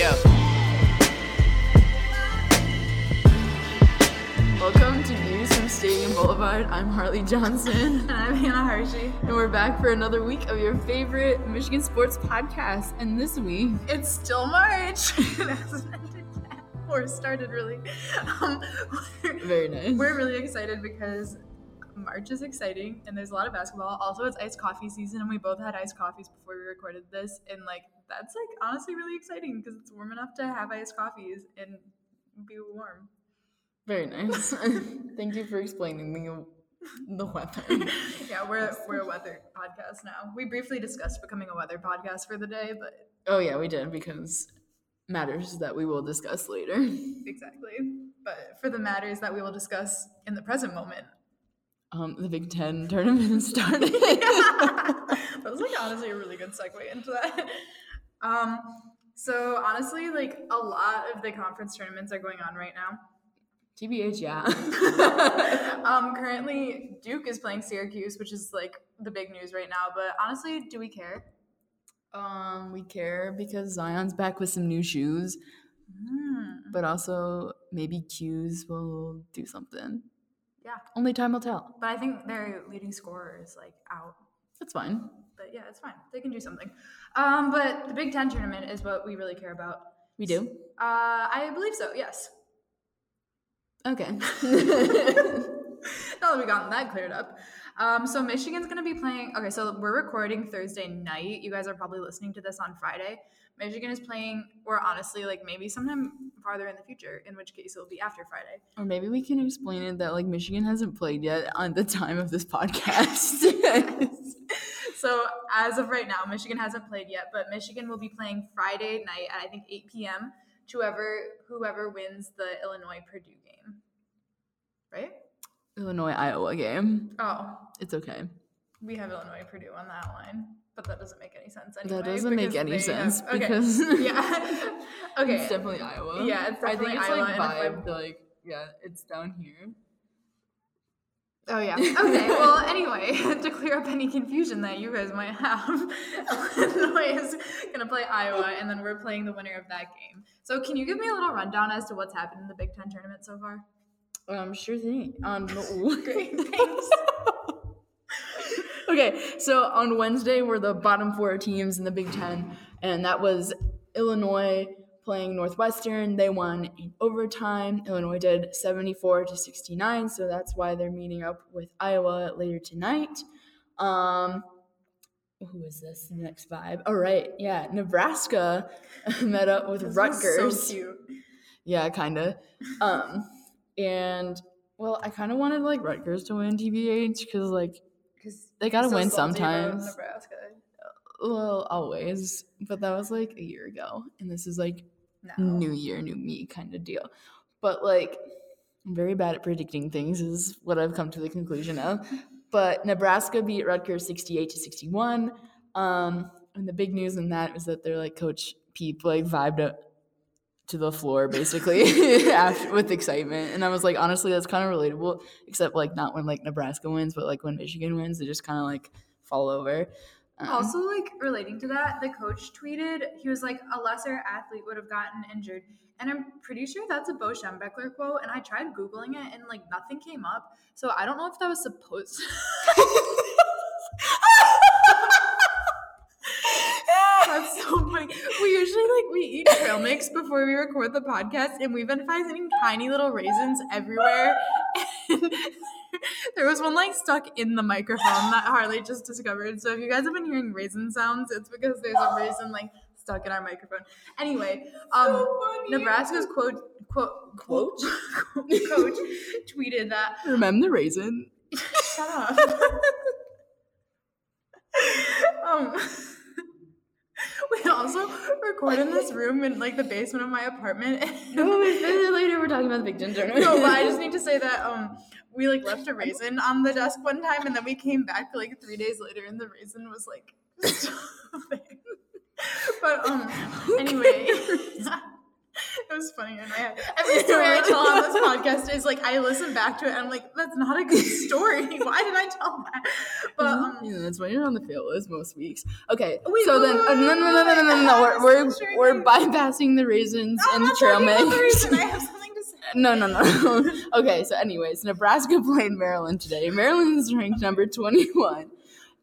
Yeah. Welcome to Views from Stadium Boulevard. I'm Harley Johnson. And I'm Hannah Hershey. And we're back for another week of your favorite Michigan sports podcast. And this week, It's still March. it hasn't ended yet. Or started really. Um, very nice. we're really excited because March is exciting and there's a lot of basketball. Also, it's iced coffee season, and we both had iced coffees before we recorded this. And like, that's like honestly really exciting because it's warm enough to have iced coffees and be warm. very nice. Thank you for explaining the, the weather. yeah, we're we're a weather podcast now. We briefly discussed becoming a weather podcast for the day, but Oh, yeah, we did because matters that we will discuss later. exactly. But for the matters that we will discuss in the present moment, Um, the Big Ten tournament started. that was like honestly a really good segue into that. Um, so honestly, like a lot of the conference tournaments are going on right now. TBH, yeah. um, currently, Duke is playing Syracuse, which is like the big news right now. But honestly, do we care? um, we care because Zion's back with some new shoes, Hmm. but also maybe 'Cuse will do something. Yeah, Only time will tell. but I think their leading scorer is like out. That's fine. But yeah, it's fine. They can do something. Um, but the Big Ten tournament is what we really care about. We do. Uh, I believe so. Yes. Okay. now that we've gotten that cleared up. Um, so Michigan's gonna be playing. Okay, so we're recording Thursday night. You guys are probably listening to this on Friday. Michigan is playing, or honestly, like maybe sometime farther in the future, in which case it'll be after Friday. or maybe we can explain it that like Michigan hasn't played yet on the time of this podcast. So as of right now, Michigan hasn't played yet, but Michigan will be playing Friday night at I think 8 p.m. to whoever whoever wins the Illinois Purdue game. Right? Illinois Iowa game. Oh, It's okay. we have Illinois Purdue on that line, but that doesn't make any sense anyway. That doesn't make any sense have- okay. because yeah. okay. it's definitely Iowa. Yeah, it's I think it's Iowa, like vibe. Like yeah, it's down here. Oh yeah. Okay. Well, anyway, to clear up any confusion that you guys might have, Illinois is gonna play Iowa, and then we're playing the winner of that game. So, can you give me a little rundown as to what's happened in the Big Ten tournament so far? Um, sure thing. Um, Great. Thanks. okay, so on Wednesday were the bottom four teams in the Big Ten, and that was Illinois playing Northwestern. They won in overtime. Illinois did 74 to 69, so that's why they're meeting up with Iowa later tonight. Um, who is this? The next vibe. All right, yeah, Nebraska met up with This Rutgers. So cute. Yeah, kind of. Um, and well, I kind of wanted like Rutgers to win TBH because like Because They gotta win sometimes. Nebraska. Well always, but that was like a year ago, and this is like No. new year, new me kind of deal. But like, I'm very bad at predicting things, is what I've come to the conclusion of. But Nebraska beat Rutgers 68 to 61. Um, and the big news in that was that their like coach Peep like vibed up to the floor basically after with excitement. And I was like, honestly, that's kind of relatable, except like not when like Nebraska wins, but like when Michigan wins, they just kind of like fall over. Um, Also, like relating to that, the coach tweeted he was like, "A lesser athlete would have gotten injured," and I'm pretty sure that's a Bo Schembechler quote. And I tried googling it, and like nothing came up. So I don't know if that was supposed. That's so funny. We usually like we eat trail mix before we record the podcast, and we've been finding tiny little raisins everywhere. There was one like stuck in the microphone that Harley just discovered. So if you guys have been hearing raisin sounds, it's because there's a raisin like stuck in our microphone. Anyway, um, Nebraska's quote quote quote coach tweeted that remember the raisin? Shut up. um, we also record in this room in like the basement of my apartment. No, later. We're talking about the Big tournament. no, but I just need to say that um we like left a raisin on the desk one time and then we came back like three days later and the raisin was like. But um anyway. it was funny in my head. Every story I tell on this podcast is like I listen back to it and I'm like, that's not a good story. Why did I tell that? But um, yeah, that's why you're on the fail list most weeks. Okay, Wait, so wait, then wait, uh, no, no, no, no, no, no, no, wait, we're we're, we're bypassing the raisins and the trail talking about the mix. No, no, no. okay, so anyways, Nebraska played Maryland today. Maryland's ranked number 21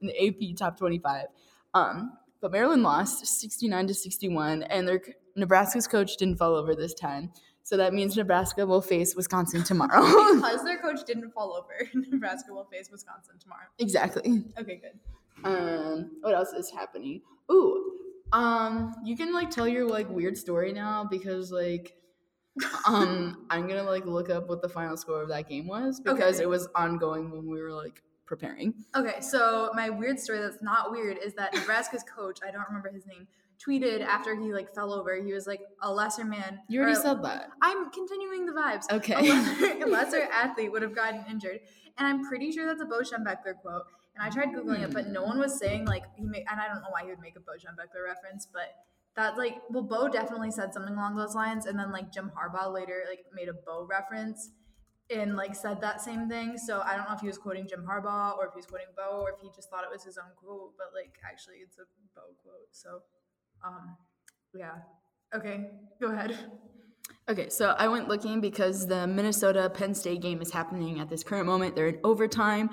in the AP top 25. Um, but Maryland lost 69 to 61, and their Nebraska's coach didn't fall over this time. So that means Nebraska will face Wisconsin tomorrow. Because their coach didn't fall over, Nebraska will face Wisconsin tomorrow. exactly. Okay, good. Um, what else is happening? Ooh, um, you can like tell your like weird story now because like um I'm gonna like look up what the final score of that game was because Okay. it was ongoing when we were like preparing. Okay, so my weird story that's not weird is that Nebraska's coach, I don't remember his name, tweeted after he like fell over, he was like a lesser man. You already said that. I'm continuing the vibes. Okay. A lesser, a lesser athlete would have gotten injured. And I'm pretty sure that's a Bo Schembechler quote. And I tried Googling it, but no one was saying like he made, and I don't know why he would make a Bo Schembechler reference, but that like, well, Bo definitely said something along those lines. And then like Jim Harbaugh later like made a Bo reference and like said that same thing. So I don't know if he was quoting Jim Harbaugh or if he was quoting Bo or if he just thought it was his own quote, but like actually it's a Bo quote. So, um, yeah. Okay, go ahead. Okay, so I went looking because the Minnesota Penn State game is happening at this current moment. They're in overtime.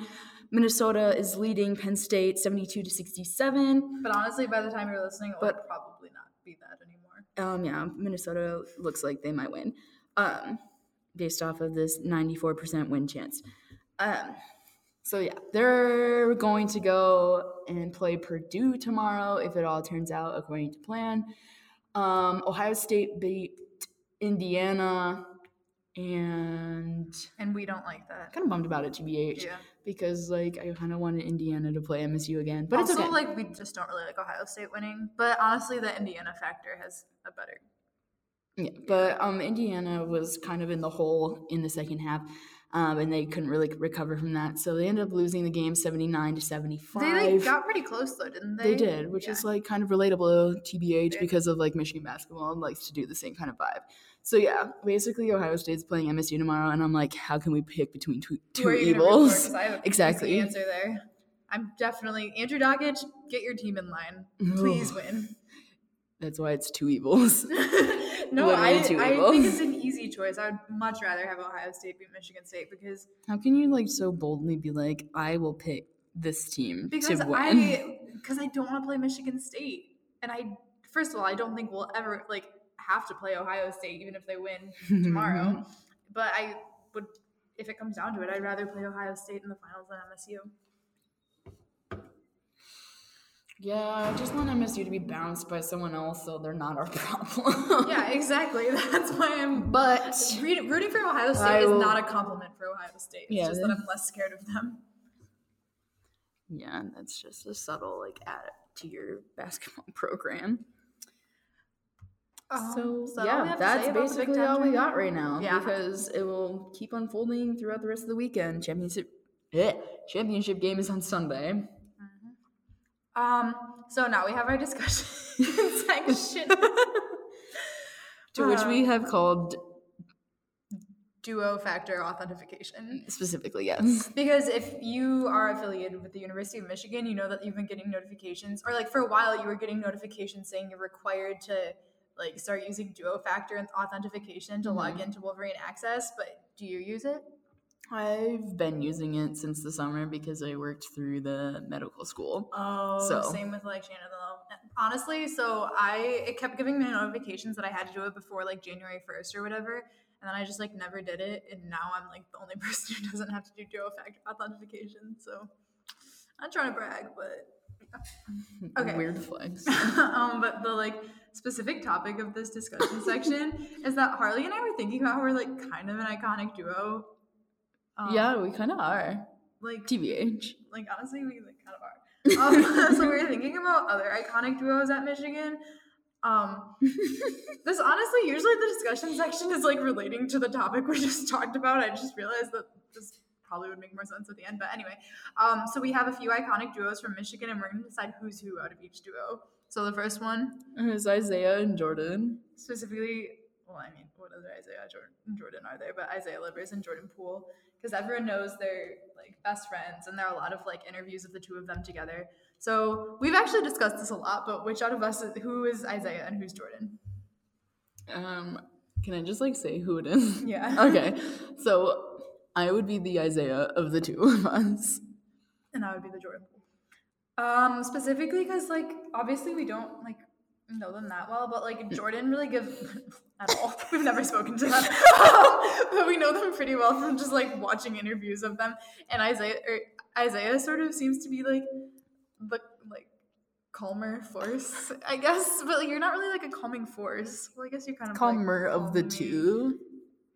Minnesota is leading Penn State 72 to 67. But honestly, by the time you're listening, But- probably be that anymore. Um, yeah, Minnesota looks like they might win, um, based off of this 94% win chance. Um, so yeah, they're going to go and play Purdue tomorrow if it all turns out according to plan. Um, Ohio State beat Indiana, and And we don't like that. kind of bummed about it, TBH, Yeah. Because like I kind of wanted Indiana to play MSU again, but also, it's okay. like we just don't really like Ohio State winning. But honestly, the Indiana factor has a better. Yeah, but um, Indiana was kind of in the hole in the second half, um, and they couldn't really recover from that. So they ended up losing the game seventy nine to seventy They like, got pretty close though, didn't they? They did, which Yeah. is like kind of relatable to TBH Yeah. because of like Michigan basketball and likes to do the same kind of vibe. So yeah, basically Ohio State's playing MSU tomorrow, and I'm like, how can we pick between two, two gonna for? I have an easy Exactly. answer there. I'm definitely Andrew Dakich. Get your team in line, please win. That's why it's two evils. no, Literally I, two I evils. think it's an easy choice. I would much rather have Ohio State beat Michigan State because How can you like so boldly be like, I will pick this team because to win? I because I don't want to play Michigan State, and I first of all I don't think we'll ever like have to play Ohio State even if they win tomorrow. but I would if it comes down to it, I'd rather play Ohio State in the finals than MSU. Yeah, I just want MSU to be bounced by someone else so they're not our problem. Yeah, exactly. That's why I'm. But Rooting for Ohio State is not a compliment for Ohio State. It's Yeah, just that I'm less scared of them. yeah, and that's just a subtle like add to your basketball program. so, that all we yeah, that's say about the Big basically all we got right now Yeah. because it will keep unfolding throughout the rest of the weekend. Championship eh, championship game is on Sunday. Um. So now we have our discussion section. To which we Uh, have called duo factor authentication. specifically yes. Because if you are affiliated with the University of Michigan, you know that you've been getting notifications, or like for a while you were getting notifications saying you're required to like start using duo factor and authentication to log Mhm. into Wolverine Access. But do you use it? I've been using it since the summer because I worked through the medical school. Oh, So- same with like Shannon though. Honestly, so I it kept giving me notifications that I had to do it before like January first or whatever, and then I just like never did it, and now I'm like the only person who doesn't have to do duo factor authentication. So I'm trying to brag, but Okay. Weird flex. um, but the like specific topic of this discussion section is that Harley and I were thinking about how we're like kind of an iconic duo. Um, yeah, we kind of are. like TBH. like honestly we like kind of are um, so we were thinking about other iconic duos at michigan um this honestly usually the discussion section is like relating to the topic we just talked about i just realized that this probably would make more sense at the end but anyway um so we have a few iconic duos from michigan and we're going to decide who's who out of each duo so the first one is Isaiah and Jordan. specifically well, I mean, what other Isaiah Jordan, Jordan are there? But Isaiah Livers and Jordan Poole, because everyone knows they're like best friends, and there are a lot of like interviews of the two of them together. So we've actually discussed this a lot. But which out of us, is, who is Isaiah and who's Jordan? Um, can I just like say who it is? Yeah. okay. So I would be the Isaiah of the two of us. and I would be the Jordan Poole. Um, specifically because like obviously we don't like know them that well, but like Jordan really gives at all. We've never spoken to them, um, but we know them pretty well from just like watching interviews of them. And Isaiah, or Isaiah, sort of seems to be like the like calmer force, I guess. But like, you're not really like a calming force. Well, I guess you're kind of like, Calmer of the two.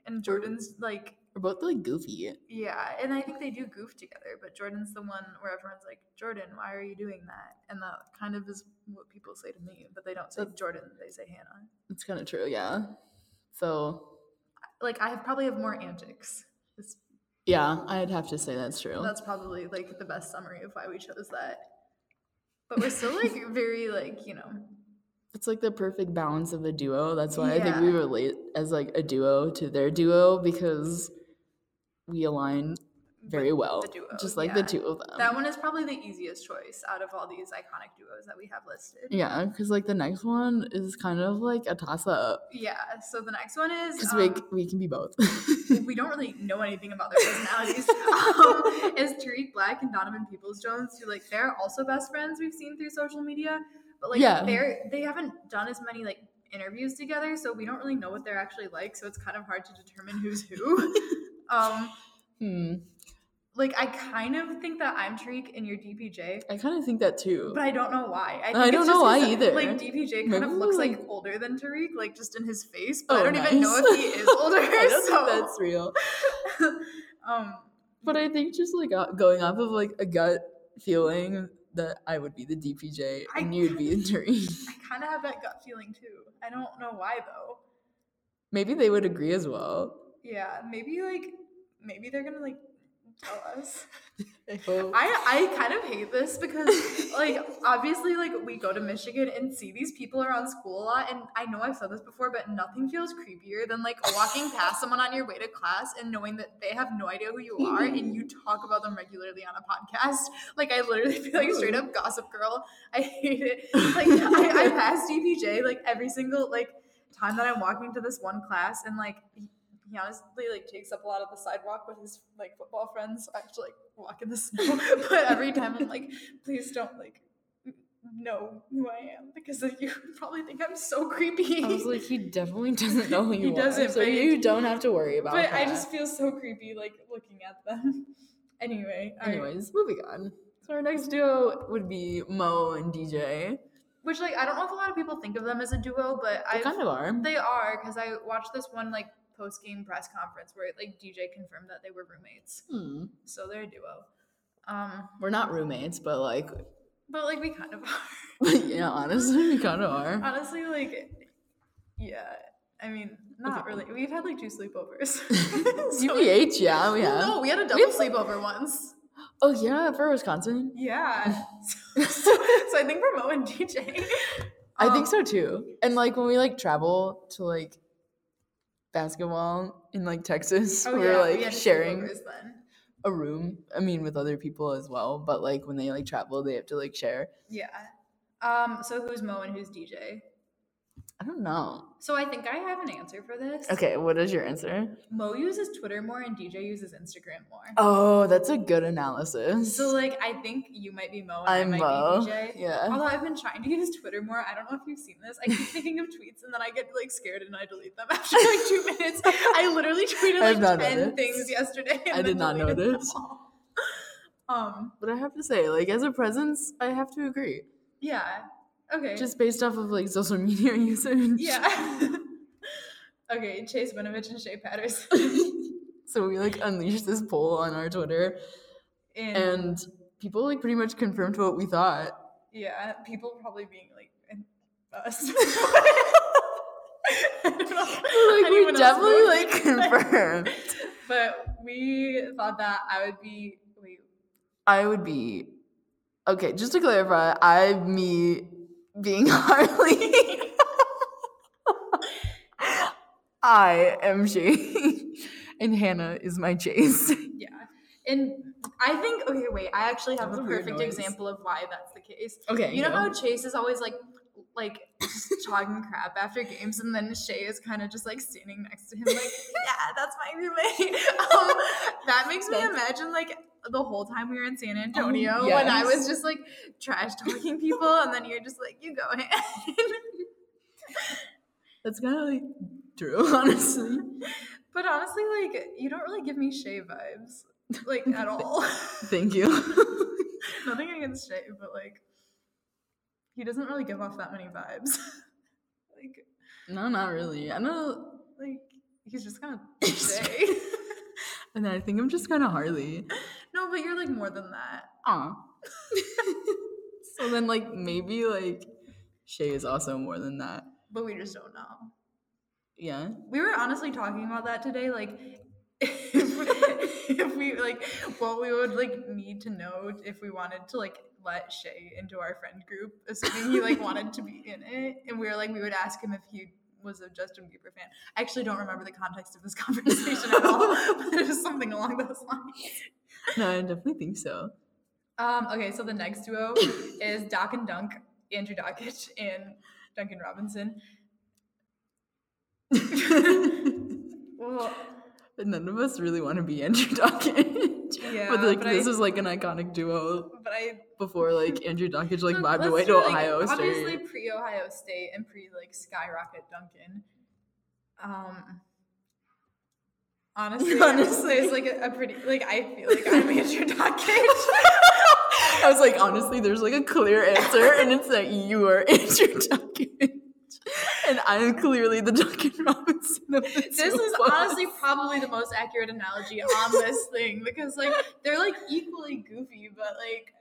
And Jordan's like We're both like goofy. yeah, and I think they do goof together, but Jordan's the one where everyone's like, Jordan, why are you doing that? And that kind of is what people say to me, but they don't say Jordan, they say Hannah. It's kind of true, yeah. So Like, I have probably have more antics. It's, yeah, I'd have to say that's true. that's probably like the best summary of why we chose that. But we're still like very, like, you know, It's like the perfect balance of a duo. That's why I think we relate as like a duo to their duo because we align very well. the duo, just like yeah. the two of them. that one is probably the easiest choice out of all these iconic duos that we have listed. yeah, because like the next one is kind of like a toss up Yeah, so the next one is. because um, we we can be both. we don't really know anything about their personalities. um, is Tarik Black and Donovan Peoples Jones, who like they're also best friends we've seen through social media, but like Yeah. they're they haven't done as many like interviews together, so we don't really know what they're actually like. So it's kind of hard to determine who's who. um, hmm. like I kind of think that I'm Tarik and you're DPJ. I kind of think that too. But I don't know why. I, think I don't know why either. Like DPJ kind Maybe of looks like like- older than Tarik, like just in his face. But I Oh, don't even know if he is older. I don't so think that's real. um, But I think just like going off of like a gut feeling that I would be the DPJ I and you'd be the Tarik. I kind of have that gut feeling too. I don't know why though. Maybe they would agree as well. Yeah, maybe like maybe they're gonna like tell us. I. I I kind of hate this because like obviously like we go to Michigan and see these people around school a lot and I know I've said this before but nothing feels creepier than like walking past someone on your way to class and knowing that they have no idea who you are and you talk about them regularly on a podcast. Like I literally feel like straight up gossip girl. I hate it. Like I, I pass DPJ like every single like time that I'm walking to this one class and like he, he honestly like takes up a lot of the sidewalk with his like football friends. I have to like walk in the snow. but every time I'm like, please don't like know who I am because like, you probably think I'm so creepy. I was like, he definitely doesn't know who He you doesn't, are, so but- you don't have to worry about but that. I just feel so creepy like looking at them. anyway, all right. Anyways, moving on. So our next duo would be Mo and DJ. which like I don't know if a lot of people think of them as a duo, but I kind of are. They are because I watched this one like post game press conference where like DJ confirmed that they were roommates, Hmm. so they're a duo. Um, We're not roommates, but like, but like we kind of are. yeah, honestly, we kind of are. Honestly, like, yeah. I mean, not really. We've had like two sleepovers. So- UVH, yeah, we have. No, we had a double have- sleepover once. Oh yeah, for Wisconsin. Yeah. so, so I think we're Mo and DJ. I Um, think so too. And like when we like travel to like basketball in like Texas, Oh, we're yeah, we like had sharing a room. I mean, with other people as well. But like when they like travel, they have to like share. Yeah. Um. So who's Mo and who's DJ? I don't know. So I think I have an answer for this. Okay, what is your answer? Mo uses Twitter more and DJ uses Instagram more. Oh, that's a good analysis. So like I think you might be Mo and I'm I might Mo. be DJ. Yeah. Although I've been trying to use Twitter more. I don't know if you've seen this. I keep thinking of tweets and then I get like scared and I delete them after like two minutes. I literally tweeted like ten things yesterday. And I did not them notice. Um. But I have to say, like as a presence, I have to agree. Yeah. Okay. Just based off of like social media usage. yeah. okay. Chase Winovich and Shea Patterson. so we like unleashed this poll on our Twitter And, and people like pretty much confirmed what we thought. yeah, people probably being like us. I like we definitely like confirmed. But we thought that I would be wait. I would be okay. Just to clarify, I'm me being Harley. I am Shea, and Hannah is my Chase. Yeah. And I think okay, wait, I actually have a a perfect example of why that's the case. Okay, You know how Chase is always like like just talking crap after games and then Shea is kind of just like standing next to him like, yeah, that's my roommate. Um, that makes me imagine like the whole time we were in San oh, Antonio when I was just like trash talking people and then you're just like, you go ahead. That's kind of like true, honestly. but honestly, like you don't really give me Shea vibes. Like at all. Thank you. Nothing against Shea, but like he doesn't really give off that many vibes. like no, not really. I know, like he's just kind of Shea. and then I think I'm just kind of Harley. No, but you're like more than that. Aw. so then, like, maybe like Shea is also more than that. But we just don't know. Yeah. We were honestly talking about that today, like if we, if we like what we would like need to know if we wanted to like let Shea into our friend group, assuming he like wanted to be in it. And we were like we would ask him if he was a Justin Bieber fan. I actually don't remember the context of this conversation at all, but it was something along those lines. No, I definitely think so. Um, okay, so the next duo is Doc and Dunk, Andrew Dakich and Duncan Robinson. Well, But none of us really want to be Andrew Dakich. yeah, but like but this I, is like an iconic duo but I before like Andrew Dockett like vibed away to like, Ohio Obviously, State. pre Ohio State and pre like skyrocket Duncan. Um, honestly, honestly, it's like a, a pretty like I feel like I'm Andrew Dakich. I was like, honestly, there's like a clear answer, and it's that you are Andrew Dakich. And I'm clearly the Duncan Robinson of the this is us. honestly probably the most accurate analogy on this thing because like they're like equally goofy, but like.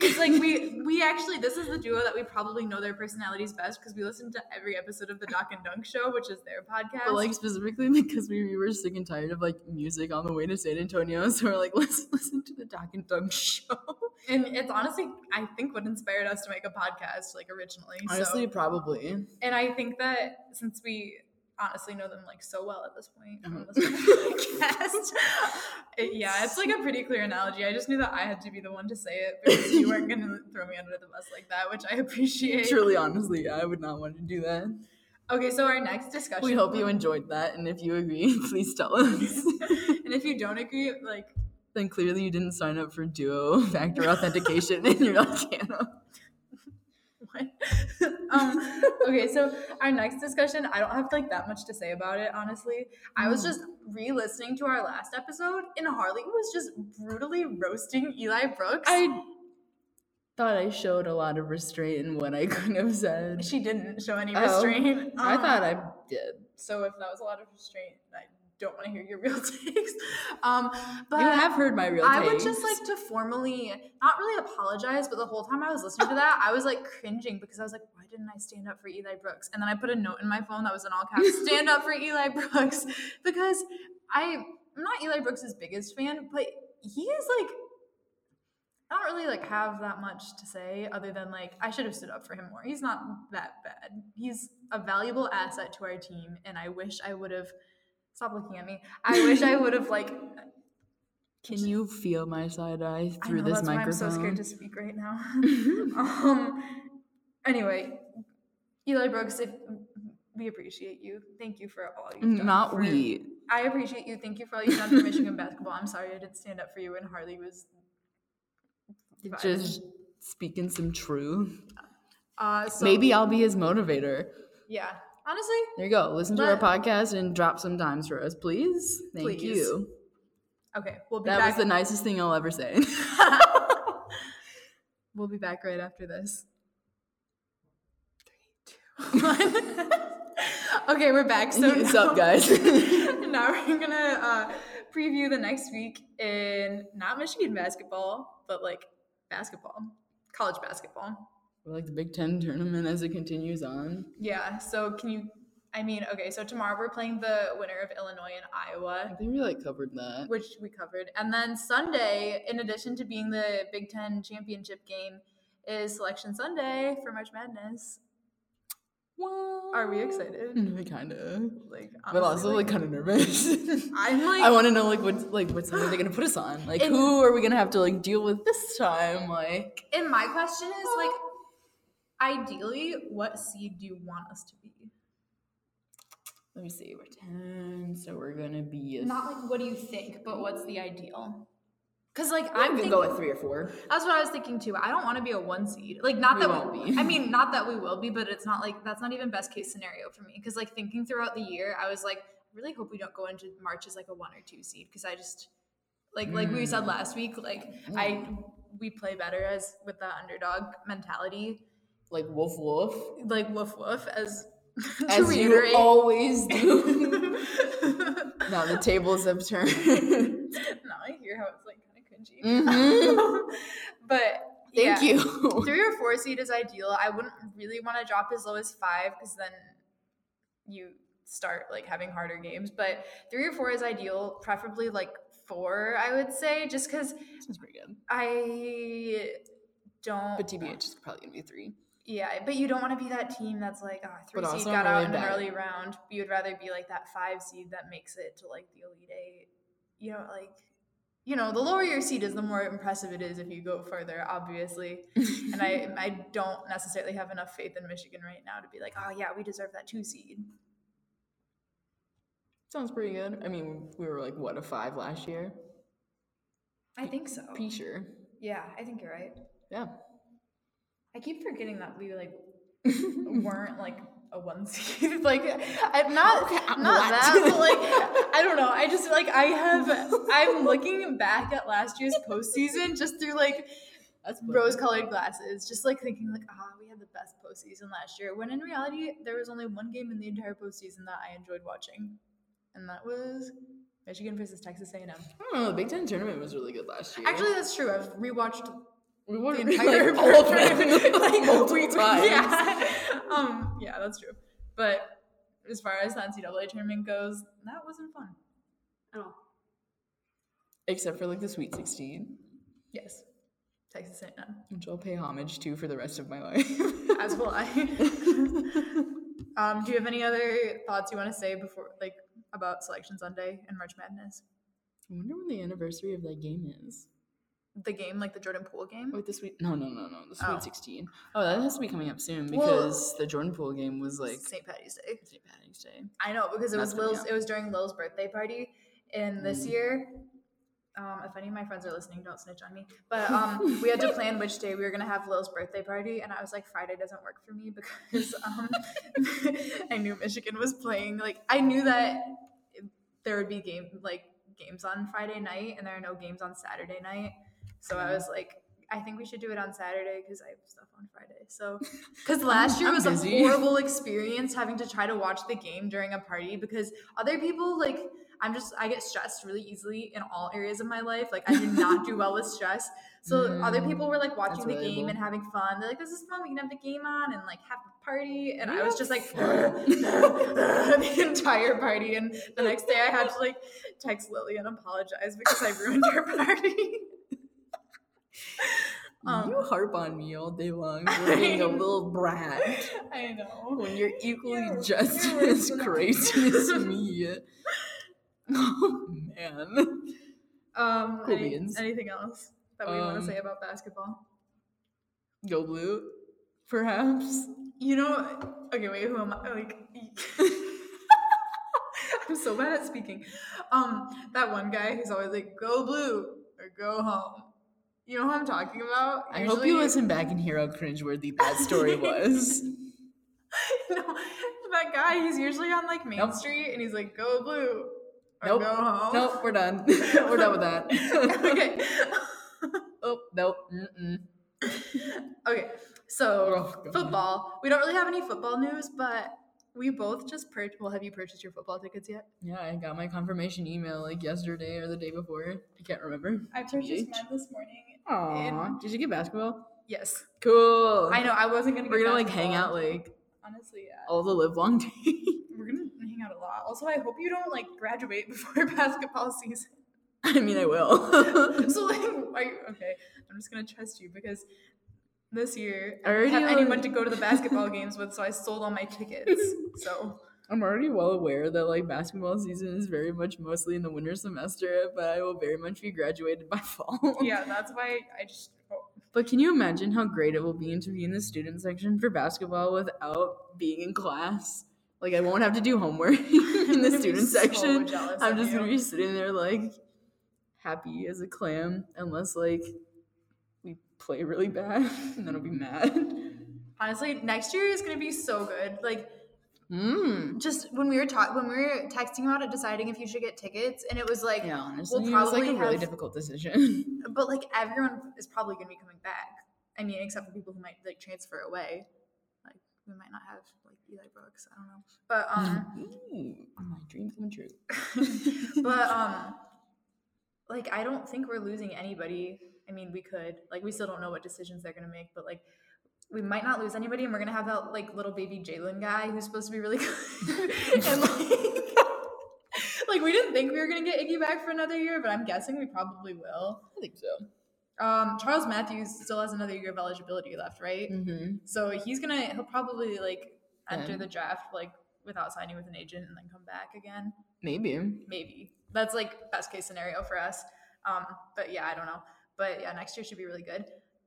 It's like we we actually this is the duo that we probably know their personalities best because we listen to every episode of the Doc and Dunk show, which is their podcast. But like specifically because we, we were sick and tired of like music on the way to San Antonio, so we're like, let's listen to the Doc and Dunk show. And it's honestly, I think, what inspired us to make a podcast, like originally. Honestly, so, probably. and I think that since we honestly know them like so well at this point from Uh-huh. this podcast, yeah, it's like a pretty clear analogy. I just knew that I had to be the one to say it because you weren't going to throw me under the bus like that, which I appreciate. Truly, honestly, I would not want to do that. Okay, so our next discussion. We hope you enjoyed that, and if you agree, please tell us. and if you don't agree, like then clearly you didn't sign up for Duo Factor Authentication, not Canna. What? um, okay, so our next discussion, I don't have like that much to say about it, honestly. I was Mm. just re-listening to our last episode, and Harley was just brutally roasting Eli Brooks. I thought I showed a lot of restraint in what I could have said. she didn't show any Oh, restraint. I Um, thought I did. So if that was a lot of restraint, I don't want to hear your real takes. Um, but you have heard my real takes. I would just like to formally, not really apologize, but the whole time I was listening to that, I was like cringing because I was like, why didn't I stand up for Eli Brooks? And then I put a note in my phone that was in all caps, stand up for Eli Brooks. Because I, I'm not Eli Brooks' biggest fan, but he is like, I don't really like have that much to say other than like I should have stood up for him more. He's not that bad. He's a valuable asset to our team, and I wish I would have. Stop looking at me. I wish I would have like Can you feel my side eye I through know, this that's why I'm so scared to speak right now. um. Anyway, Eli Brooks, if we appreciate you, thank you for all you've done. Not for- we. I appreciate you. Thank you for all you've done for Michigan basketball. I'm sorry I didn't stand up for you when Harley was. Just speaking some truth. Uh, so, Maybe I'll be his motivator. Yeah. Honestly, There you go. Listen to our podcast and drop some dimes for us, please. Thank Please. you. okay. We'll be That back. was the nicest thing I'll ever say. we'll be back right after this. Three, two, one. okay, we're back. So What's now- up, guys? now we're gonna uh, preview the next week in not Michigan basketball, but like basketball, college basketball. We're like the Big Ten tournament as it continues on. Yeah. So can you? I mean, okay. So tomorrow we're playing the winner of Illinois and Iowa. I think we like covered that. which we covered, and then Sunday, in addition to being the Big Ten championship game, is Selection Sunday for March Madness. What? Are we excited? We kind of. Like, But also honestly, like kind of nervous. I'm like, I want to know like what like what song are they gonna put us on? Like And- who are we gonna have to like deal with this time? Like and my question is like, ideally, what seed do you want us to be? let me see, we're ten, so we're gonna be a Not like what do you think, but what's the ideal? Because like I'm gonna thinking, go at three or four. that's what I was thinking too. I don't want to be a one seed. Like not We that won't we, be. I mean, not that we will be, but it's not like that's not even best case scenario for me. Because like thinking throughout the year, I was like, I really hope we don't go into March as like a one or two seed because I just like like we said Mm. last week, like I we play better as with the underdog mentality, Like woof woof. like woof woof as to As you always do. now the tables have turned. now I hear how it's like kind of cringy. Mhm. but Thank yeah. you. Three or four seed is ideal. I wouldn't really want to drop as low as five because then you start like having harder games. But three or four is ideal, preferably like four, I would say, just because Sounds pretty good. I don't. But TBH is probably gonna be three. Yeah, but you don't want to be that team that's like, ah, three seed got out in an early round. You would rather be like that five seed that makes it to like the elite eight. You know, like, you know, the lower your seed is, the more impressive it is if you go further, obviously. And I, I don't necessarily have enough faith in Michigan right now to be like, oh yeah, we deserve that two seed. Sounds pretty good. I mean, we were like what a five last year. I think so. P sure. Yeah, I think you're right. Yeah. I keep forgetting that we like weren't like a one seed. like I'm not Okay, not what? that, but like I don't know. I just like I have I'm looking back at last year's postseason just through like rose colored glasses, just like thinking like, ah, we had the best postseason last year. When in reality, there was only one game in the entire postseason that I enjoyed watching, and that was Michigan versus Texas A&M. I don't know. The Big Ten tournament was really good last year. Actually, that's true. I've rewatched we won the like, entire all of tournament, them like, multiple we- times. Yeah, um, yeah, that's true. But as far as the NCAA tournament goes, that wasn't fun at all. Except for like the Sweet 16, Yes, Texas A&M, which I'll pay homage to for the rest of my life. as will I. um, do you have any other thoughts you want to say before, like, about Selection Sunday and March Madness? I wonder when the anniversary of that game is. The game, like the Jordan Poole game. Wait, the Sweet. No, no, no, no. The Sweet Oh. 16. Oh, that has to be coming up soon Well- because the Jordan Poole game was like St. Patty's Day. St. Patty's Day. I know because it That's was Lil's. It was during Lil's birthday party, and this Mm. year, um, if any of my friends are listening, don't snitch on me. But um, we had to plan which day we were gonna have Lil's birthday party, and I was like, Friday doesn't work for me because um, I knew Michigan was playing. Like I knew that there would be game like games on Friday night, and there are no games on Saturday night. So I was like. I think we should do it on Saturday because I have stuff on Friday. So, because last year was busy. a horrible experience having to try to watch the game during a party because other people like I'm just I get stressed really easily in all areas of my life. Like I do not do well with stress. So other Mm, people were like watching the game and having fun. They're like, "This is fun. We can have the game on and like have a party." And I was just like the entire party. And the next day, I had to like text Lily and apologize because I ruined her party. Um, you harp on me all day long for being a little brat I know. when you're equally You're- just you're as worse than I crazy as me. Oh man. Um, Cool any- beans. anything else that we want Um, to say about basketball? Go blue, perhaps. You know, okay, wait, who am I? Like, I'm so bad at speaking. Um, that one guy who's always like, "Go blue" or "Go home." You know who I'm talking about? I hope you listen back and hear how cringeworthy that story was. no, that guy. He's usually on like Main Nope. Street, and he's like, "Go blue" or Nope. "Go home." nope, we're done. we're done with that. okay. oh, nope. Mm-mm. Okay. So Oh, football. We don't really have any football news, but we both just purchased. Well, have you purchased your football tickets yet? Yeah, I got my confirmation email like yesterday or the day before. I can't remember. I purchased TBH. mine this morning. Aww. Did you get basketball? Yes. Cool. I know. I wasn't gonna. We're get gonna like hang out like Honestly, yeah. all the live long day. We're gonna hang out a lot. Also, I hope you don't like graduate before basketball season. I mean, I will. so like, you, okay, I'm just gonna trust you because this year. I I already, didn't have anyone to go to the basketball games with, so I sold all my tickets. So I'm already well aware that like basketball season is very much mostly in the winter semester, but I will very much be graduated by fall. yeah, that's why I just. oh, But can you imagine how great it will be to be in the student section for basketball without being in class? Like I won't have to do homework in the student so section. I'm just gonna be sitting there like happy as a clam, unless like we play really bad, and then I'll be mad. Honestly, next year is gonna be so good. Like Mm. just when we were talking, when we were texting about it, deciding if you should get tickets, and it was like, Yeah, honestly, we'll it was like a probably really have- difficult decision. but like everyone is probably gonna be coming back. I mean, except for people who might like transfer away. Like we might not have like Eli Brooks. I don't know, but um. Ooh, my dreams come true. but um like i don't think we're losing anybody i mean we could like we still don't know what decisions they're gonna make but like we might not lose anybody and we're gonna have that like little baby jalen guy who's supposed to be really good and like like we didn't think we were gonna get iggy back for another year but i'm guessing we probably will I think so. um charles matthews still has another year of eligibility left right Mm-hmm. so he's gonna he'll probably like enter Yeah. the draft like without signing with an agent and then come back again Maybe. maybe that's like best case scenario for us um but yeah i don't know but yeah next year should be really good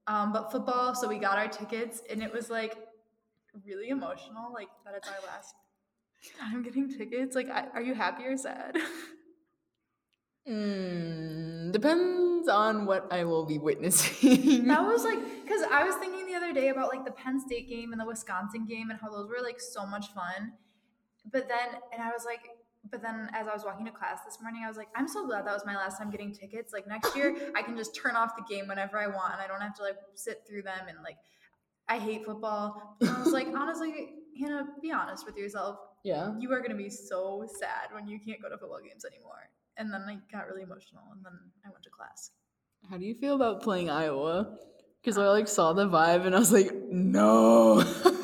um but football so we got our tickets and it was like really emotional like that it's our last i'm getting tickets. Like I, are you happy or sad? Mm, depends on what I will be witnessing. that was like because i was thinking the other day about like the penn state game and the wisconsin game and how those were like so much fun. But then and i was like but then as i was walking to class this morning i was like i'm so glad that was my last time getting tickets like next year i can just turn off the game whenever i want and i don't have to like sit through them and like i hate football and i was like honestly hannah be honest with yourself yeah. you are going to be so sad when you can't go to football games anymore and then i got really emotional and then i went to class How do you feel about playing Iowa? Because uh, I like saw the vibe and I was like, no.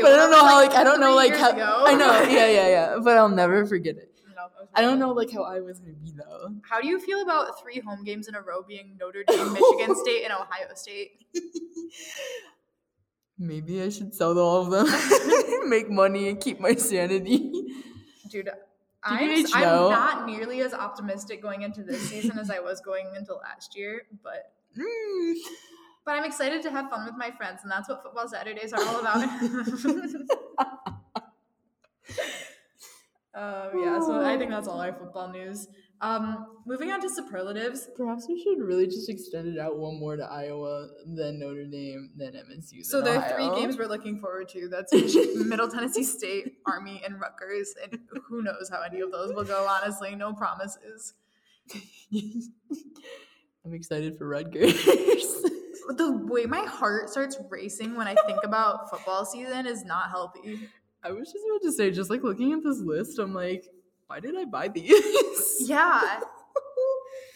But I don't know how like, like I don't know like how ago. I know yeah yeah yeah but I'll never forget it. I don't know like how I was gonna be though. How do you feel about three home games in a row being Notre Dame, Michigan State, and Ohio State? Maybe I should sell all of them, make money, and keep my sanity. Dude, I'm, I'm not nearly as optimistic going into this season as I was going into last year, but Mm. But I'm excited to have fun with my friends, and that's what football Saturdays are all about. um, yeah, so I think that's all our football news. Um, moving on to superlatives. Perhaps we should really just extend it out one more to Iowa, then Notre Dame, then MSU. So there are three games we're looking forward to. That's Middle Tennessee State, Army, and Rutgers. And who knows how any of those will go, honestly. No promises. I'm excited for Rutgers. The way my heart starts racing when I think about football season is not healthy. I was just about to say, just like looking at this list, I'm like, why did I buy these? Yeah.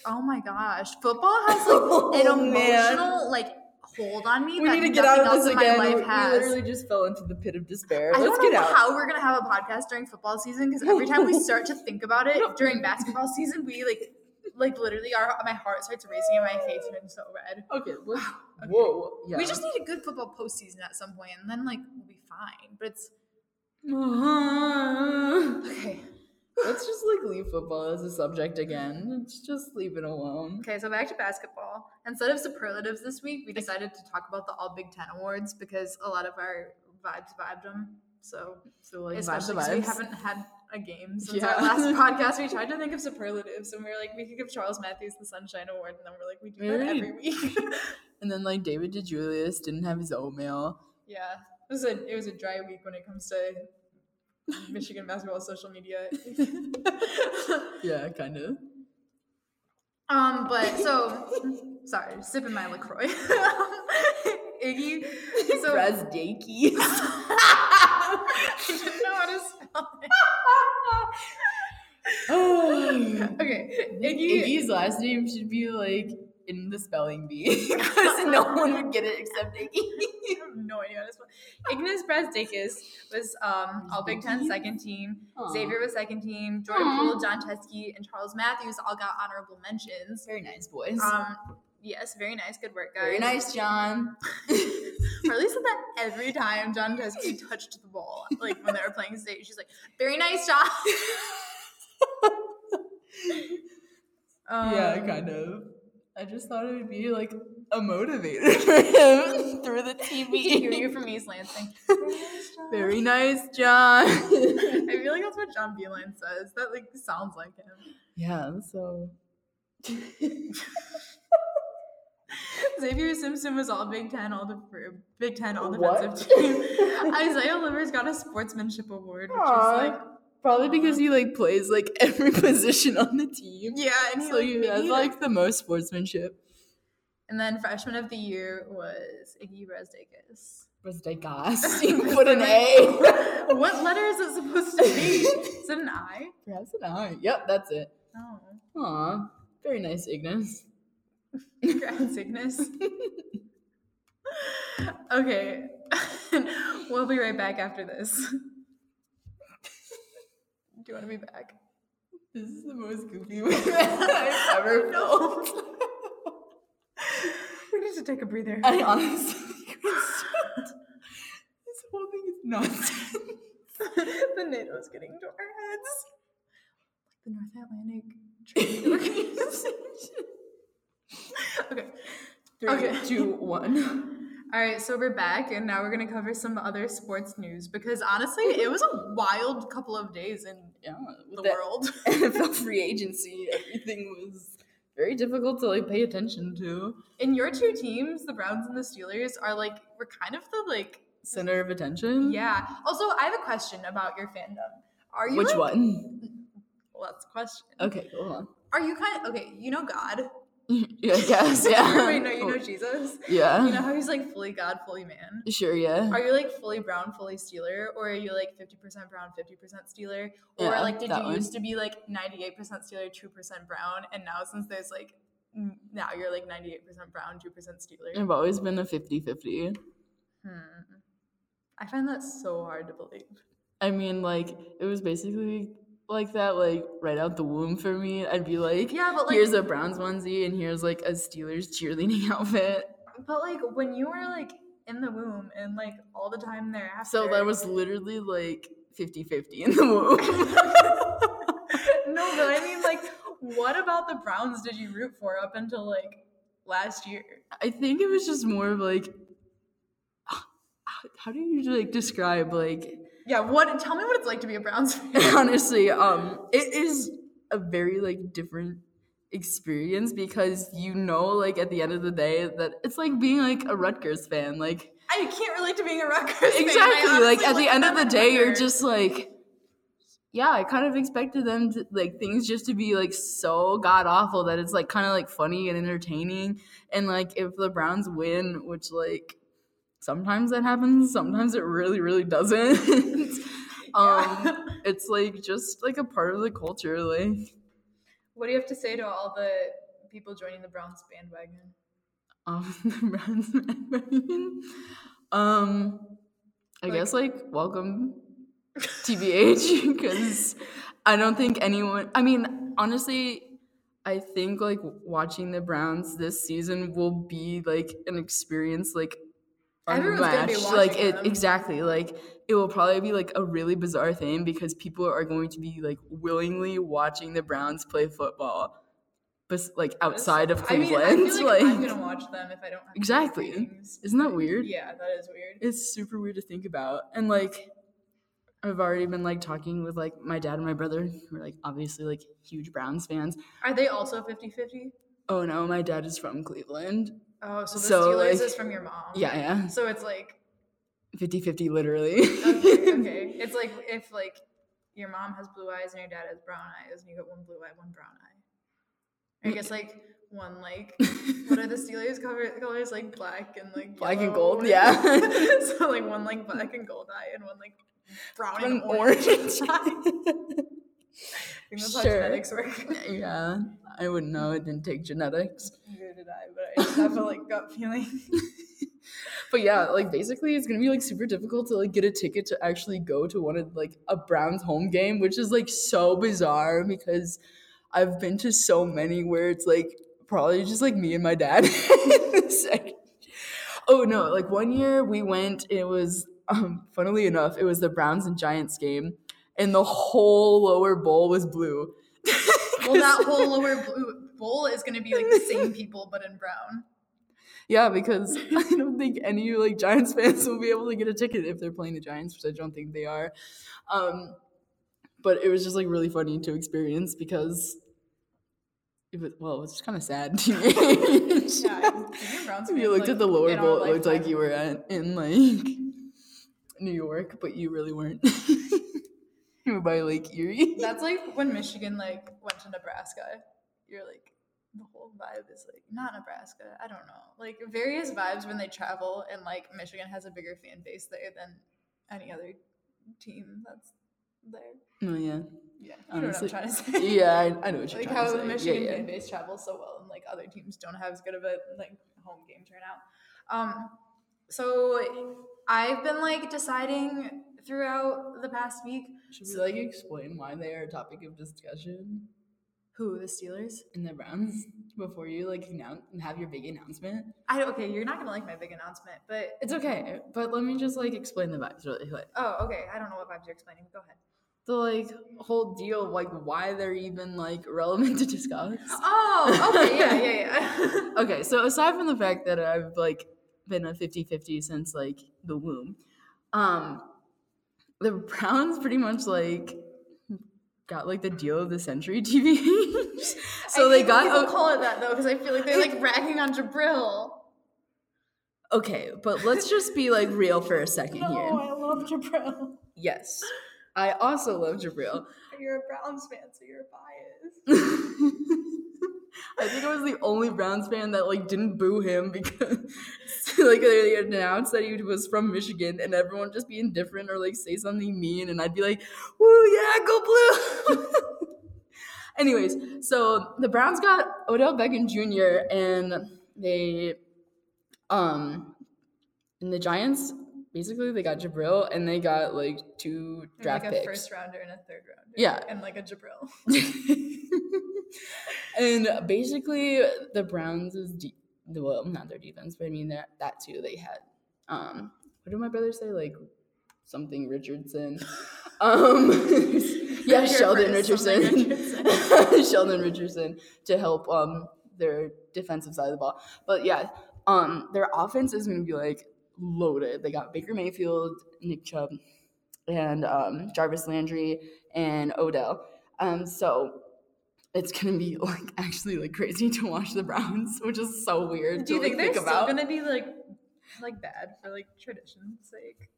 Oh my gosh. Football has like oh, an Oh, man. emotional like hold on me we need to get out of this again. my We, life we literally just fell into the pit of despair. I Let's don't know how we're gonna have a podcast during football season because every time we start to think about it during basketball season, we like, like literally, our my heart starts racing and my face turns so red. Okay, Okay. whoa. Yeah. We just need a good football postseason at some point, and then like we'll be fine. But it's okay. Let's just like leave football as a subject again. Let's just leave it alone. Okay, so back to basketball. Instead of superlatives this week, we decided to talk about the All Big Ten awards because a lot of our vibes vibed them. So So like especially vibes because we haven't had a game since Yeah. our last podcast. We tried to think of superlatives, and we were like, we could give Charles Matthews the Sunshine Award, and then we're like, we do that Right. every week. And then like David DeJulius didn't have his oatmeal. yeah, it was a it was a dry week when it comes to Michigan basketball social media. Yeah, kind of. um, but so sorry, sipping my Lacroix. Iggy, so Brazdeikis. I didn't know how to spell it. Oh. Okay, Iggy. Iggy's last name should be like in the spelling bee because no one would get it except Iggy. I have no idea how to spell. Ignas Brazdeikis was um, all Big Ten second team. Aw. Zavier was second team. Jordan Aw. Poole, Jon Teske, and Charles Matthews all got honorable mentions. Very nice boys. Um, Yes, very nice. Good work, guys. Very nice, Jon. Harley said that every time Jon Teske touched the ball, like when they were playing state. She's like, "Very nice, Jon." yeah, Um, kind of. I just thought it would be like a motivator for him through the can hear TV. you from East Lansing. Very nice, Jon. I feel like that's what John Beilein says. That like sounds like him. yeah, so Zavier Simpson was all Big Ten, all the Big Ten, all What? defensive team. Isaiah Livers got a sportsmanship award, which Aw. is like probably because he like plays like every position on the team. yeah, and he So like, he has he, like the most sportsmanship. And then freshman of the year was Iggy. Was the? You put an A. what letter is it supposed to be? Is it an I? Perhaps an I. Yep, that's it. Oh, Aw, very nice, Ignas. Grand Cygnus. okay, we'll be right back after this. Do you want to be back? This is the most goofy movie I've ever felt. We need to take a breather. I honestly. This whole thing is nonsense. the NATO's getting to our heads. Like the North Atlantic Treaty Organization. okay. Three, Okay. two, one. All right, so we're back, and now we're gonna cover some other sports news because honestly, it was a wild couple of days in Yeah, the that world. NFL free agency, everything was very difficult to like pay attention to. And your two teams, the Browns and the Steelers, are like we're kind of the like Center of attention. yeah. Also, I have a question about your fandom. Are you Which like- one? Well, that's the question. Okay, hold on. Are you kind of okay? You know God. I guess. Yeah. Wait, no, you know Jesus. Yeah. You know how he's like fully God, fully man. Sure. Yeah. Are you like fully brown, fully Steeler, or are you like fifty percent brown, fifty percent Steeler, or Yeah, like did you one. used to be like ninety eight percent Steeler, two percent brown, and now since there's like now you're like ninety eight percent brown, two percent Steeler? I've always been a 50-50. Hmm. I find that so hard to believe. I mean, like it was basically like that, like right out the womb for me. I'd be like, Yeah, but like, here's a Browns onesie, and here's like a Steelers cheerleading outfit. but like when you were like in the womb and like all the time thereafter. So that was literally like 50-50 in the womb. no, but I mean like, what about the Browns did you root for up until like last year? I think it was just more of like, how do you like describe like Yeah, what? Tell me what it's like to be a Browns fan. honestly um it is a very like different experience because you know like at the end of the day that it's like being like a Rutgers fan like I can't relate to being a Rutgers fan. Exactly like at the end of the day you're just like yeah i kind of expected them to like things just to be like so god awful that it's like kind of like funny and entertaining and like if the browns win which like sometimes that happens sometimes it really really doesn't um Yeah. it's like just like a part of the culture like what do you have to say to all the people joining the Browns bandwagon? um the browns bandwagon. um i Like- guess like welcome TBH because I don't think anyone. I mean, honestly, I think like watching the Browns this season will be like an experience like Everyone's gonna be Like it them. exactly like it will probably be like a really bizarre thing because people are going to be like willingly watching the Browns play football, but like outside of Cleveland. I mean. I feel like, I'm gonna watch them if I don't Exactly. isn't that weird? Yeah, that is weird. it's super weird to think about and like i've already been like talking with like my dad and my brother who are like obviously like huge browns fans Are they also 50-50? Oh no my dad is from cleveland Oh, so the So, Steelers like- is from your mom. yeah yeah So it's like 50-50 literally okay, okay. It's like if like your mom has blue eyes and your dad has brown eyes, and you got one blue eye, one brown eye. I guess like one like what are the Steelers colors like black and like Black and gold, yeah. so like one like black and gold eye and one like brown An and orange. orange eye. I think that's how Sure. genetics work. yeah i wouldn't know it didn't take genetics Neither did I, but I just have a like gut feeling. but yeah like basically it's gonna be like super difficult to like get a ticket to actually go to one of like a browns home game which is like so bizarre because i've been to so many where it's like probably just like me and my dad. oh no, like one year we went, it was um funnily enough, it was the Browns and Giants game, and the whole lower bowl was blue. Well, that whole lower blue bowl is going to be like the same people, but in brown. Yeah, because I don't think any like Giants fans will be able to get a ticket if they're playing the Giants, which I don't think they are. Um, but it was just like really funny to experience because it was well, it was just kind of sad to me. Yeah, being a Browns if you looked like, at the lower bowl, it looked like you were at, in like New York, but you really weren't. you were by Lake Erie. That's like when Michigan like went to Nebraska. You're like the whole vibe is like not Nebraska. I don't know. Like various vibes when they travel and like Michigan has a bigger fan base there than any other team that's there. oh yeah, Yeah, you Honestly, know what I'm trying to say. yeah, I, I know what you're like trying to say. Like how the Michigan yeah, yeah. fan base travels so well and like other teams don't have as good of a like home game turnout. Um, so I've been like deciding throughout the past week Should we like explain why they are a topic of discussion who the Steelers. and the Browns before you like announce and have your big announcement? I okay, you're not gonna like my big announcement, but It's okay, but let me just like explain the vibes really quick. oh okay, I don't know what vibes you're explaining. Go ahead. The like whole deal of like why they're even like relevant to discuss. Oh, okay, yeah, yeah, yeah. okay, so aside from the fact that I've like been a 50-50 since like the womb, um the Browns pretty much like got like the deal of the century TV. so I they got people a- call it that though because I feel like they're like ragging on Jabrill. Okay, but let's just be like real for a second here. Oh, I love Jabrill. Yes. I also love Jabrill. You're a Browns fan, so you're biased. I think I was the only Browns fan that like didn't boo him because like they announced that he was from Michigan and everyone just be indifferent or like say something mean and I'd be like, "Woo, yeah, go blue." Anyways, so the Browns got Odell Beckham Jr. and they um and the Giants basically they got Jabrill and they got like two draft like a picks. first rounder and a third rounder. Yeah. and like a Jabrill. and basically, the Browns is de- well, not their defense, but I mean that that too. They had um, what did my brother say? Like something Richardson. Um, yeah, Sheldon something Richardson. Sheldon Richardson to help um their defensive side of the ball. But yeah, um, their offense is to be like loaded. They got Baker Mayfield, Nick Chubb, and um, Jarvis Landry and Odell. Um, so it's gonna be like actually like crazy to watch the Browns, which is so weird Do you to think like, they're think still gonna be like like bad for like tradition's sake?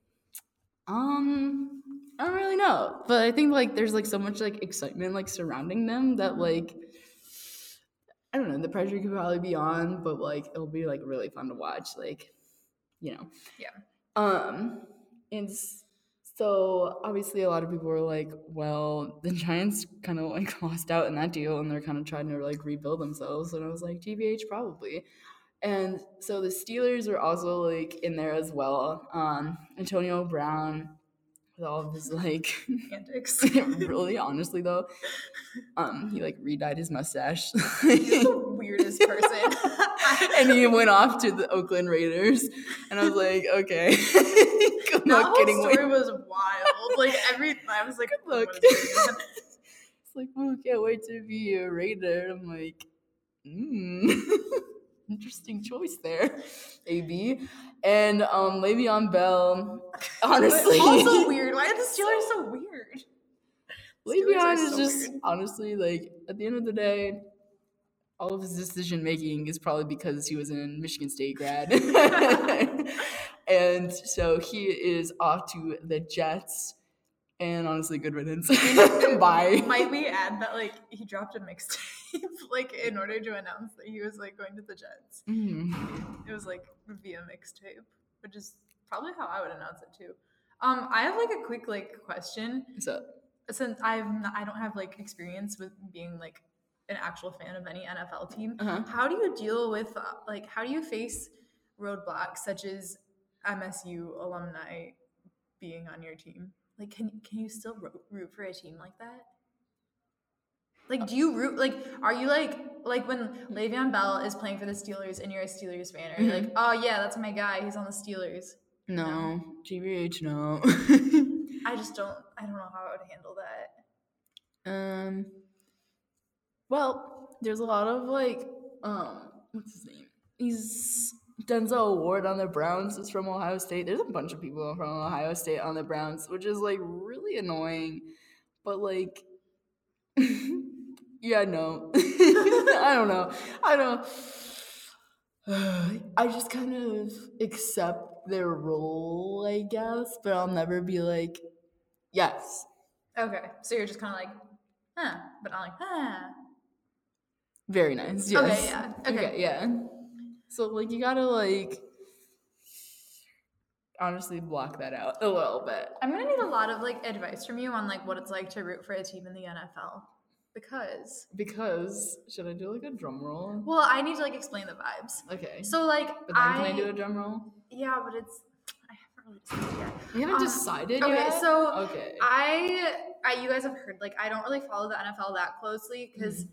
Um, I don't really know, but I think like there's like so much like excitement like surrounding them that like I don't know the pressure could probably be on, but like it'll be like really fun to watch. Like, you know. Yeah. Um, and so obviously a lot of people were like, well, the Giants kind of like lost out in that deal, and they're kind of trying to like rebuild themselves. And I was like, TBH probably. And so the Steelers are also like in there as well. Um, Antonio Brown with all of his like Antics. really honestly though, um, he like re-dyed his mustache. He's the weirdest person. and he went off to the Oakland Raiders. And I was like, okay. Good that luck whole getting story away. was wild. Like every, I was like, Good luck. what is going on? It's like, oh, can't wait to be a Raider. I'm like, hmm. Interesting choice there, AB. And um Le'Veon Bell, honestly. Also weird. Why are the Steelers so weird? Steelers Le'Veon is so just weird. honestly like at the end of the day, all of his decision making is probably because he was in Michigan State grad. and so he is off to the Jets. And honestly, good riddance. Bye. Might we add that like he dropped a mixtape like in order to announce that he was like going to the Jets? Mhm. It was like via mixtape, which is probably how I would announce it too. Um, I have like a quick like question So since I'm not, I don't have like experience with being like an actual fan of any NFL team. uh-huh. How do you deal with uh, like how do you face roadblocks such as MSU alumni being on your team? Like, can can you still root for a team like that? Like, do you root? Like, are you like like when Le'Veon Bell is playing for the Steelers and you're a Steelers fan? Are you like, oh yeah, that's my guy. He's on the Steelers. No, GBH, no. I just don't. I don't know how I would handle that. um, well, there's a lot of like, um, what's his name? He's Denzel Ward on the Browns is from Ohio State. There's a bunch of people from Ohio State on the Browns, which is like really annoying. But like, yeah, no, I don't know. I don't. I just kind of accept their role, I guess, but I'll never be like, yes, Okay, so you're just kind of like, huh, but not like, huh. Very nice. Yes. Okay, yeah. Okay. yeah. So like you gotta like honestly block that out a little bit. I'm gonna need a lot of like advice from you on like what it's like to root for a team in the NFL because Because should I do like a drum roll? well, I need to like explain the vibes. Okay. So like, but then can I do a drum roll? Yeah, but it's I haven't really decided yet. You haven't Uh, decided okay, yet. so okay. I, I, you guys have heard like I don't really follow the NFL that closely because, Mm-hmm.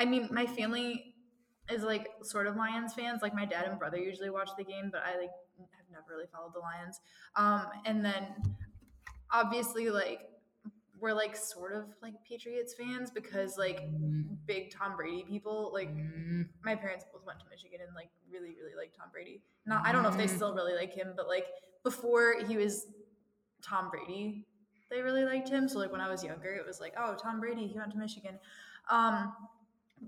I mean, my family is like sort of Lions fans. Like my dad and brother usually watch the game, but I like have never really followed the Lions. Um, and then obviously like we're like sort of like Patriots fans because like Mm, big Tom Brady people like mm, my parents both went to Michigan and like really, really like Tom Brady. Not I don't know if they Mm. still really like him, but like before he was Tom Brady, they really liked him. So like when I was younger, it was like, oh, Tom Brady, he went to Michigan. Um,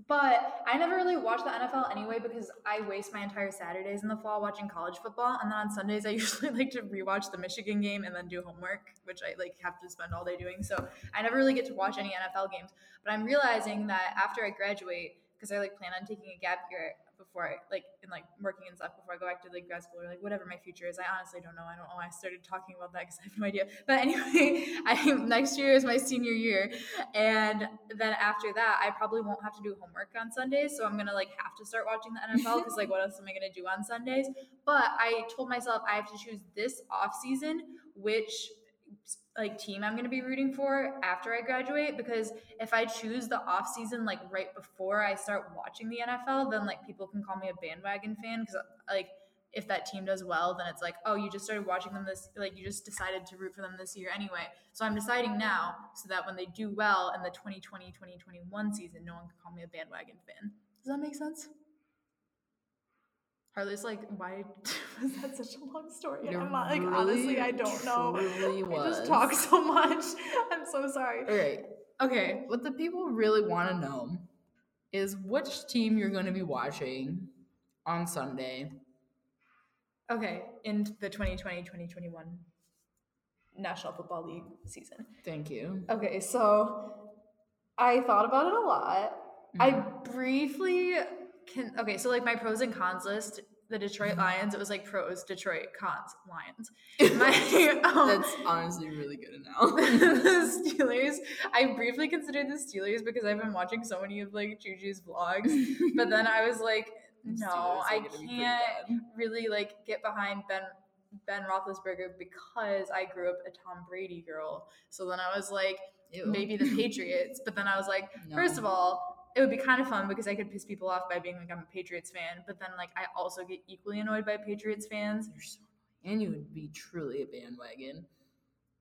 but I never really watch the NFL anyway because I waste my entire Saturdays in the fall watching college football, and then on Sundays I usually like to rewatch the Michigan game and then do homework, which I like have to spend all day doing. So I never really get to watch any NFL games. But I'm realizing that after I graduate, because I like plan on taking a gap year before I like and like working and stuff before I go back to like grad school or like whatever my future is. I honestly don't know. I don't know why I started talking about that because I have no idea. But anyway, I next year is my senior year, and then after that, I probably won't have to do homework on Sundays. So I'm gonna like have to start watching the NFL because like what else am I gonna do on Sundays? But I told myself I have to choose this off season, which like team I'm going to be rooting for after I graduate because if I choose the off season like right before I start watching the NFL then like people can call me a bandwagon fan cuz like if that team does well then it's like oh you just started watching them this like you just decided to root for them this year anyway. So I'm deciding now so that when they do well in the 2020-2021 season no one can call me a bandwagon fan. Does that make sense Harley's like, why was that such a long story? It I'm not like really, honestly, I don't know. truly I just talk so much. I'm so sorry. All right. Okay. What the people really want to know is which team you're going to be watching on Sunday. Okay. In the 2020-2021 National Football League season. Thank you. Okay, so I thought about it a lot. I Mhm. briefly can okay, so like my pros and cons list, the Detroit Lions, it was like pros, Detroit, cons, Lions. My um, That's honestly really good now. the Steelers. I briefly considered the Steelers because I've been watching so many of like Juju's vlogs, but then I was like, no, I gonna be pretty can't really like get behind Ben Ben Roethlisberger because I grew up a Tom Brady girl. So then I was like, Ew. maybe the Patriots. But then I was like, No. first of all, it would be kind of fun because I could piss people off by being like I'm a Patriots fan. But then like I also get equally annoyed by Patriots fans. You're so and you would be truly a bandwagon.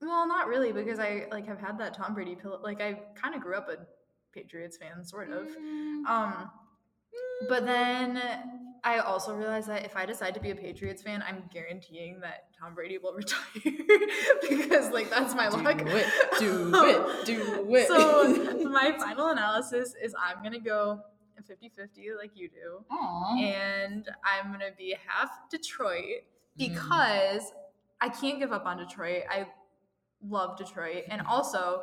Well, not really because I like have had that Tom Brady pill. Like I kind of grew up a Patriots fan, sort of. Mm, Um, but then I also realize that if I decide to be a Patriots fan, I'm guaranteeing that Tom Brady will retire because like that's my do luck. it, do it, do it. so my final analysis is I'm gonna go 50-50 like you do. Aw. And I'm gonna be half Detroit Mm. because I can't give up on Detroit. I love Detroit. And also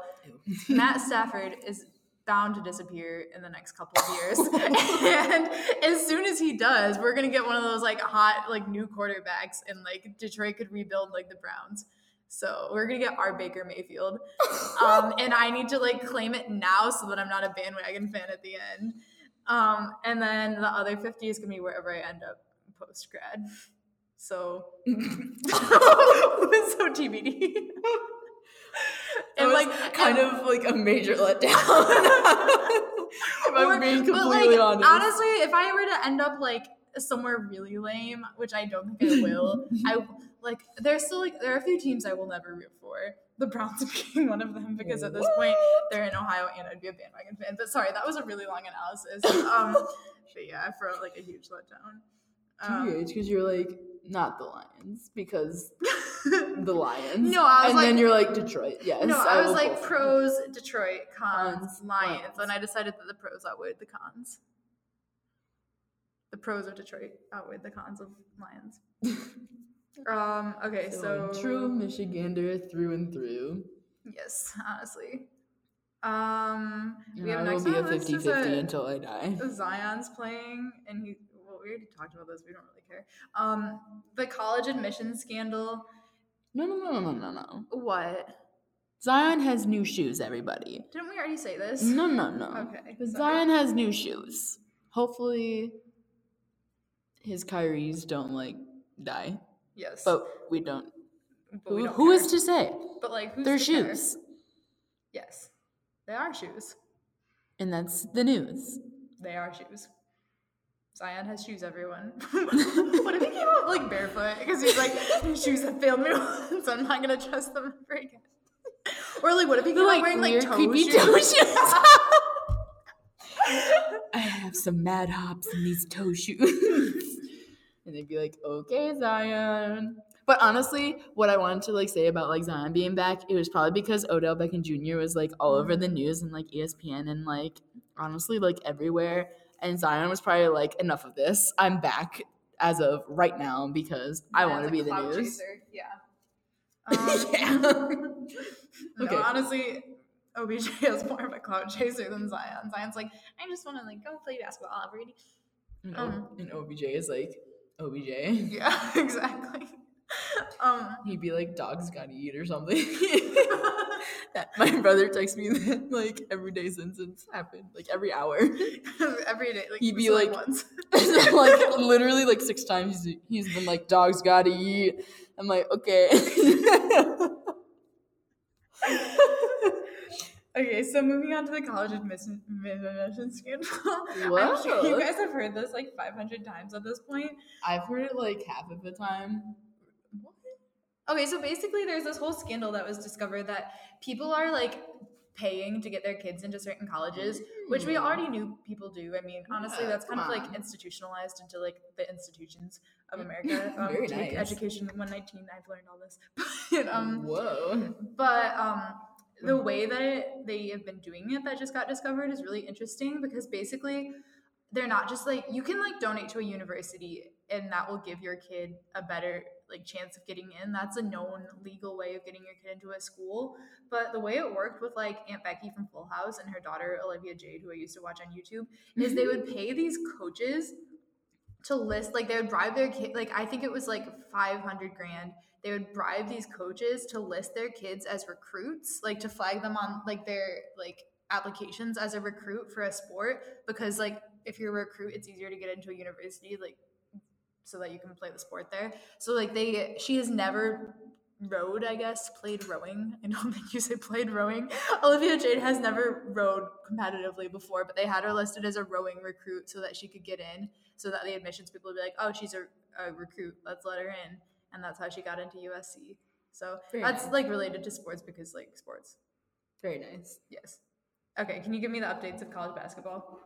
Matt Stafford is bound to disappear in the next couple of years. and as soon as he does, we're gonna get one of those like hot like new quarterbacks and like Detroit could rebuild like the Browns. So we're gonna get our Baker Mayfield. Um, and I need to like claim it now so that I'm not a bandwagon fan at the end. Um, and then the other 50 is gonna be wherever I end up post grad. So so TBD. And like kind and- of like a major letdown. if I'm Or- being but, completely like, honest. Honestly, if I were to end up like somewhere really lame, which I don't think I will, I like there's still like there are a few teams I will never root for. The Browns being one of them because at this point they're in Ohio and I'd be a bandwagon fan. But sorry, that was a really long analysis. Um, but yeah, I felt like a huge letdown. Um, because you're like not the Lions because the Lions. No, I was and like- then you're like Detroit. Yes. no, I was like pros Detroit, cons, Cons, Lions, Lions. and I decided that the pros outweighed the cons. The pros of Detroit outweighed the cons of Lions. um. Okay, so, So, true Michigander through and through. Yes, honestly. Um, we have I will be a on the list 50 is 50 a- until I die. Zion's playing, and he. Well, we already talked about this. We don't really care. Um, the college admissions scandal. No, no, no, no, no, no. What? Zion has new shoes, everybody. Didn't we already say this? No, no, no. Okay. But sorry. Zion has new shoes. Hopefully, his Kyries don't like die. Yes. But we don't. but we don't who is to say? But like, who's They're to care? shoes. Yes, they are shoes. And that's the news. They are shoes. Zion has shoes, everyone. what if he came out like barefoot? Because he's like, "These shoes have failed me once. I'm not gonna trust them ever again. Or like, what if he came out wearing like toe creepy shoes? toe shoes. I have some mad hops in these toe shoes. and they'd be like, okay, Zion. But honestly, what I wanted to like say about like Zion being back, it was probably because Odell Beckham Jr. was like all over mm-hmm. the news and like ESPN and like honestly like everywhere. And Zion was probably like, enough of this. I'm back as of right now because I want to be the news. chaser, Yeah. Um, yeah. no, Okay. honestly, OBJ is more of a cloud chaser than Zion. Zion's like, I just want to like go play basketball day. And, Um, and OBJ is like, OBJ. Yeah, exactly. Um, He'd be like, dogs gotta eat or something. that my brother texts me that like every day since it's happened, like every hour. every day, like He'd be like- once. like literally like six times he's, he's been like, dogs gotta eat. I'm like, okay. Okay, so moving on to the college admission, admission scandal. I'm Whoa. sure you guys have heard this like 500 times at this point. I've heard it like half of the time. Okay, so basically, there's this whole scandal that was discovered that people are like paying to get their kids into certain colleges, which we already knew people do. I mean, honestly, Yeah, that's kind of come like institutionalized into like the institutions of America. Um, Very nice. Education 119. I've learned all this. but, um, Whoa. but um the way that it, they have been doing it that just got discovered is really interesting because basically they're not just like you can like donate to a university and that will give your kid a better like chance of getting in. That's a known legal way of getting your kid into a school. But the way it worked with like aunt becky from full house and her daughter olivia jade who i used to watch on youtube is they would mm-hmm. pay these coaches to list like they would bribe their kid like i think it was like 500 grand. They would bribe these coaches to list their kids as recruits like to flag them on like their like applications as a recruit for a sport because like if you're a recruit it's easier to get into a university like so that you can play the sport there. So like they she has never rowed i guess played rowing. I don't think you say played rowing. Olivia jade has never rowed competitively before but they had her listed as a rowing recruit so that she could get in so that the admissions people would be like oh she's a, a recruit. Let's let her in. And that's how she got into usc so Very that's nice. like related to sports because like sports. Very nice. yes. Okay can you give me the updates of college basketball?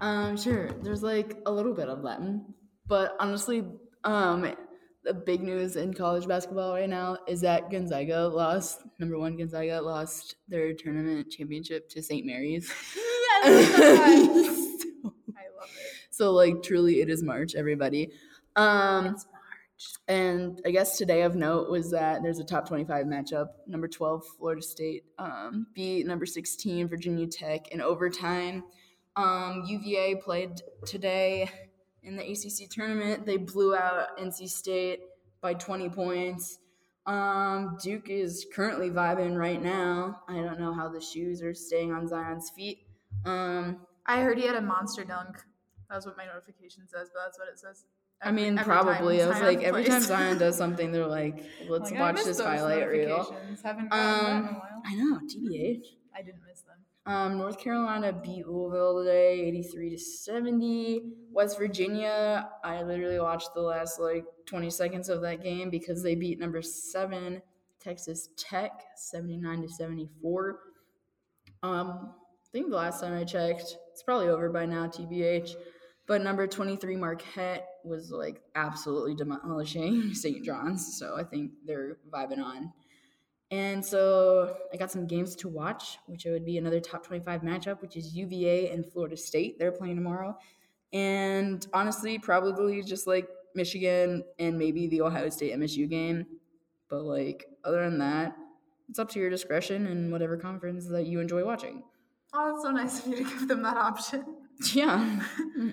Um, sure. There's like a little bit of them, but honestly, um, the big news in college basketball right now is that Gonzaga lost. Number one, Gonzaga lost their tournament championship to St. Mary's. yes so, i love it so, like, truly, it is March, everybody. Um, it's march and I guess today of note was that there's a top 25 matchup. Number 12, Florida State um, beat number 16, Virginia Tech in overtime. Um, UVA played today in the ACC tournament. They blew out NC State by 20 points. Um, Duke is currently vibing right now. I don't know how the shoes are staying on Zion's feet. Um, i heard he had a monster dunk that's what my notification says but that's what it says I mean, probably. I was Zion like, every time. Zion does something, they're like, let's Like, watch this highlight reel. Haven't gotten in a Um. I know, TBH. I didn't miss. Um, North Carolina beat Louisville today, 83 to 70. West Virginia, I literally watched the last like 20 seconds of that game because they beat number seven Texas Tech, 79 to 74. Um, I think the last time I checked, it's probably over by now, TBH. But number 23 Marquette was like absolutely demolishing St. John's. So I think they're vibing on. And so I got some games to watch, which would be another top 25 matchup, which is UVA and Florida State. They're playing tomorrow. And honestly, probably just like Michigan and maybe the Ohio State MSU game. But like other than that, it's up to your discretion and whatever conference that you enjoy watching. Oh, that's so nice of you to give them that option. Yeah.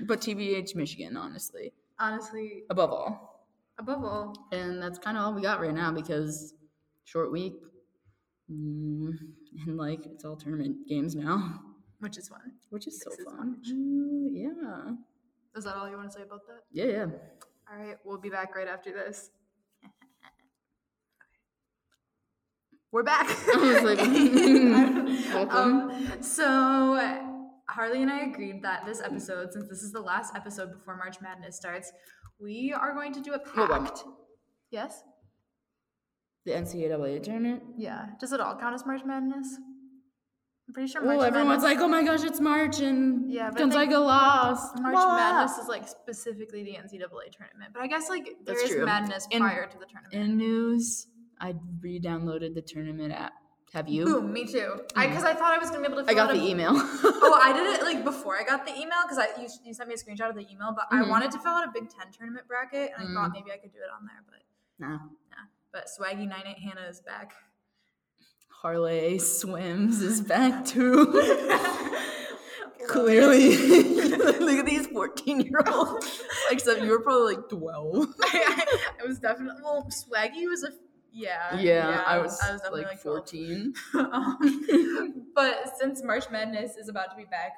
but TBH Michigan, honestly, Honestly, above all. above all, And that's kind of all we got right now because short week. Mm, and like it's all tournament games now, which is fun. which is so This fun. Mm, yeah. Is that all you want to say about that? Yeah, yeah. All right, we'll be back right after this. We're back. Like, um, so Harley and I agreed that this episode, since this is the last episode before March Madness starts, we are going to do a pact. Yes. The NCAA tournament. Yeah. Does it all count as March Madness? I'm pretty sure March Well, everyone's Madness, like, oh my gosh, it's March and Yeah, but I Gonzaga lost. March Blah. Madness is like specifically the NCAA tournament. But I guess like there That's is true. madness In- prior to the tournament. In news, I re-downloaded the tournament app. Have you? Boom, me too. I because I thought I was gonna be able to. I got out the a- email. oh, I did it like before I got the email because I you, you sent me a screenshot of the email, but I Mhm. wanted to fill out a Big Ten tournament bracket, and I Mm. thought maybe I could do it on there, but No. nah. But Swaggy Nine Eight Hannah is back. Harley swims is back too. Clearly, look at these fourteen-year-olds. Except you were probably like twelve. I, I was definitely well. Swaggy was a yeah Yeah, I was, I was definitely like, like, fourteen. Um, but since March Madness is about to be back,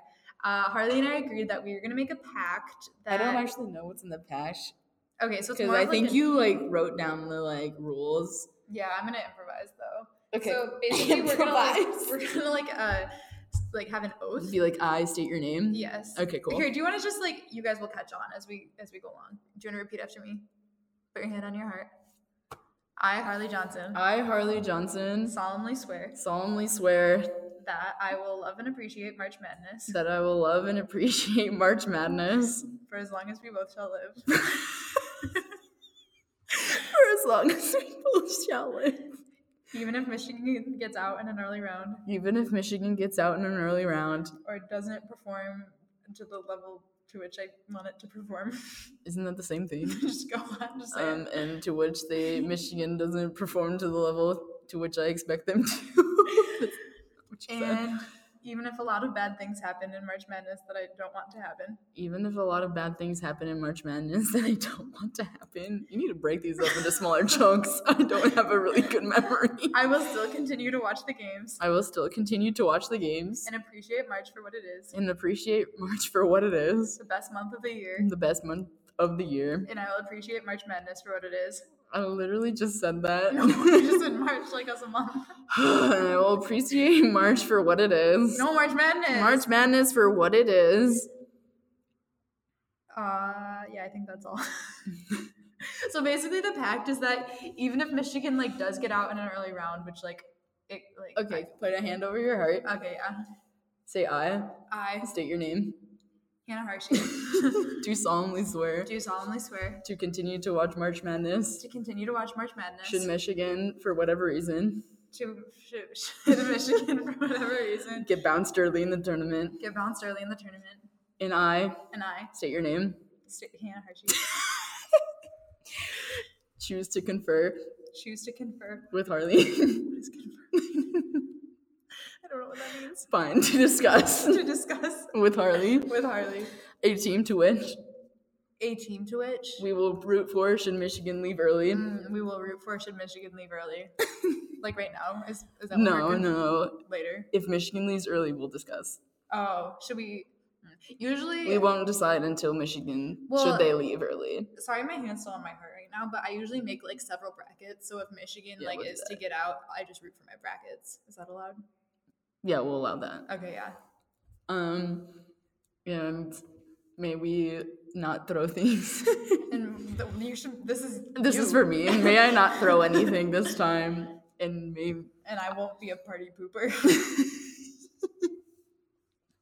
uh, Harley and I agreed that we were gonna make a pact. That I don't actually know what's in the patch okay, so because I like think an- you like wrote down the like rules. Yeah, I'm gonna improvise though. Okay. So basically, we're gonna like, we're gonna like uh like have an oath. Be like, I state your name. Yes. Okay, cool. Here, do you want to just like you guys will catch on as we as we go along? Do you want to repeat after me? Put your hand on your heart. I, Harley Johnson, I, Harley Johnson, solemnly swear solemnly swear that I will love and appreciate March Madness that I will love and appreciate March Madness for as long as we both shall live. long as we both shall live. Even if Michigan gets out in an early round Even if Michigan gets out in an early round, or doesn't perform to the level to which I want it to perform, isn't that the same thing? just go on, just say um, and to which they Michigan doesn't perform to the level to which I expect them to. That's what you said. And even if a lot of bad things happen in March Madness that I don't want to happen, Even if a lot of bad things happen in March Madness that I don't want to happen, you need to break these up into smaller chunks. I don't have a really good memory. I will still continue to watch the games I will still continue to watch the games and appreciate March for what it is. and appreciate March for what it is, the best month of the year. the best month of the year. And I will appreciate March Madness for what it is. I literally just said that. No, I just in March like as a month. I will appreciate March for what it is. No March Madness. March Madness for what it is. Uh, yeah, I think that's all. so basically, the pact is that even if Michigan like does get out in an early round, which like it like Okay, put a hand over your heart. okay, yeah. Say I. I State your name. Hannah Hershey Do solemnly swear do solemnly swear to continue to watch March Madness. to continue to watch March Madness. Should Michigan, for whatever reason, to should, should Michigan for whatever reason get bounced early in the tournament, get bounced early in the tournament, and I and I, state your name, St- Hannah Hershey, choose to confer choose to confer. with Harley. What is? I don't know what that means. Fine to discuss to discuss with Harley with Harley a team to which a team to which we will root for should Michigan leave early. Mm, we will root for should Michigan leave early. like right now? Is, is that No, no. later? If Michigan leaves early, we'll discuss. Oh, should we? mm. Usually, We won't decide until Michigan Well- should they leave early. sorry, my hand's still on my heart right now, but I usually make like several brackets. So if Michigan Yeah, like is that. to get out, I just root for my brackets. Is that allowed? Yeah, we'll allow that. Okay, yeah. Um, and may we not throw things. And the, you should. This is. this you. is for me. And May I not throw anything this time? And may And I won't be a party pooper.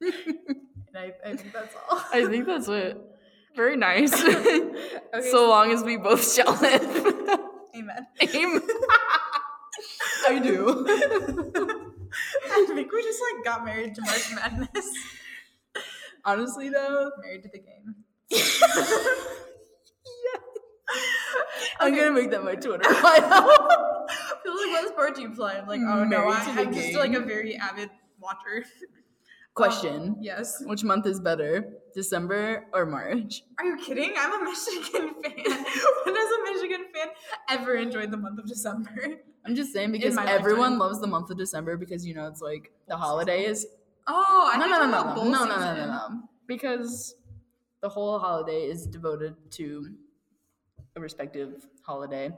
and I, I think that's all. I think that's it. Very nice. Okay, so long as we both shall live. Amen. Amen. I do. I think we just like got married to March Madness. Honestly, though, married to the game. I'm Okay. gonna make that my Twitter bio. People like, what sport do you play? I'm like, oh no, I, I'm just like a very avid watcher. Question: um, Yes. Which month is better, December or March? Are you kidding? I'm a Michigan fan. when has a Michigan fan ever enjoyed the month of December? I'm just saying because everyone lifetime. loves the month of December because you know it's like the holidays. Oh, I no, no, no, no, no, no, no, no, no. Because the whole holiday is devoted to a respective holiday,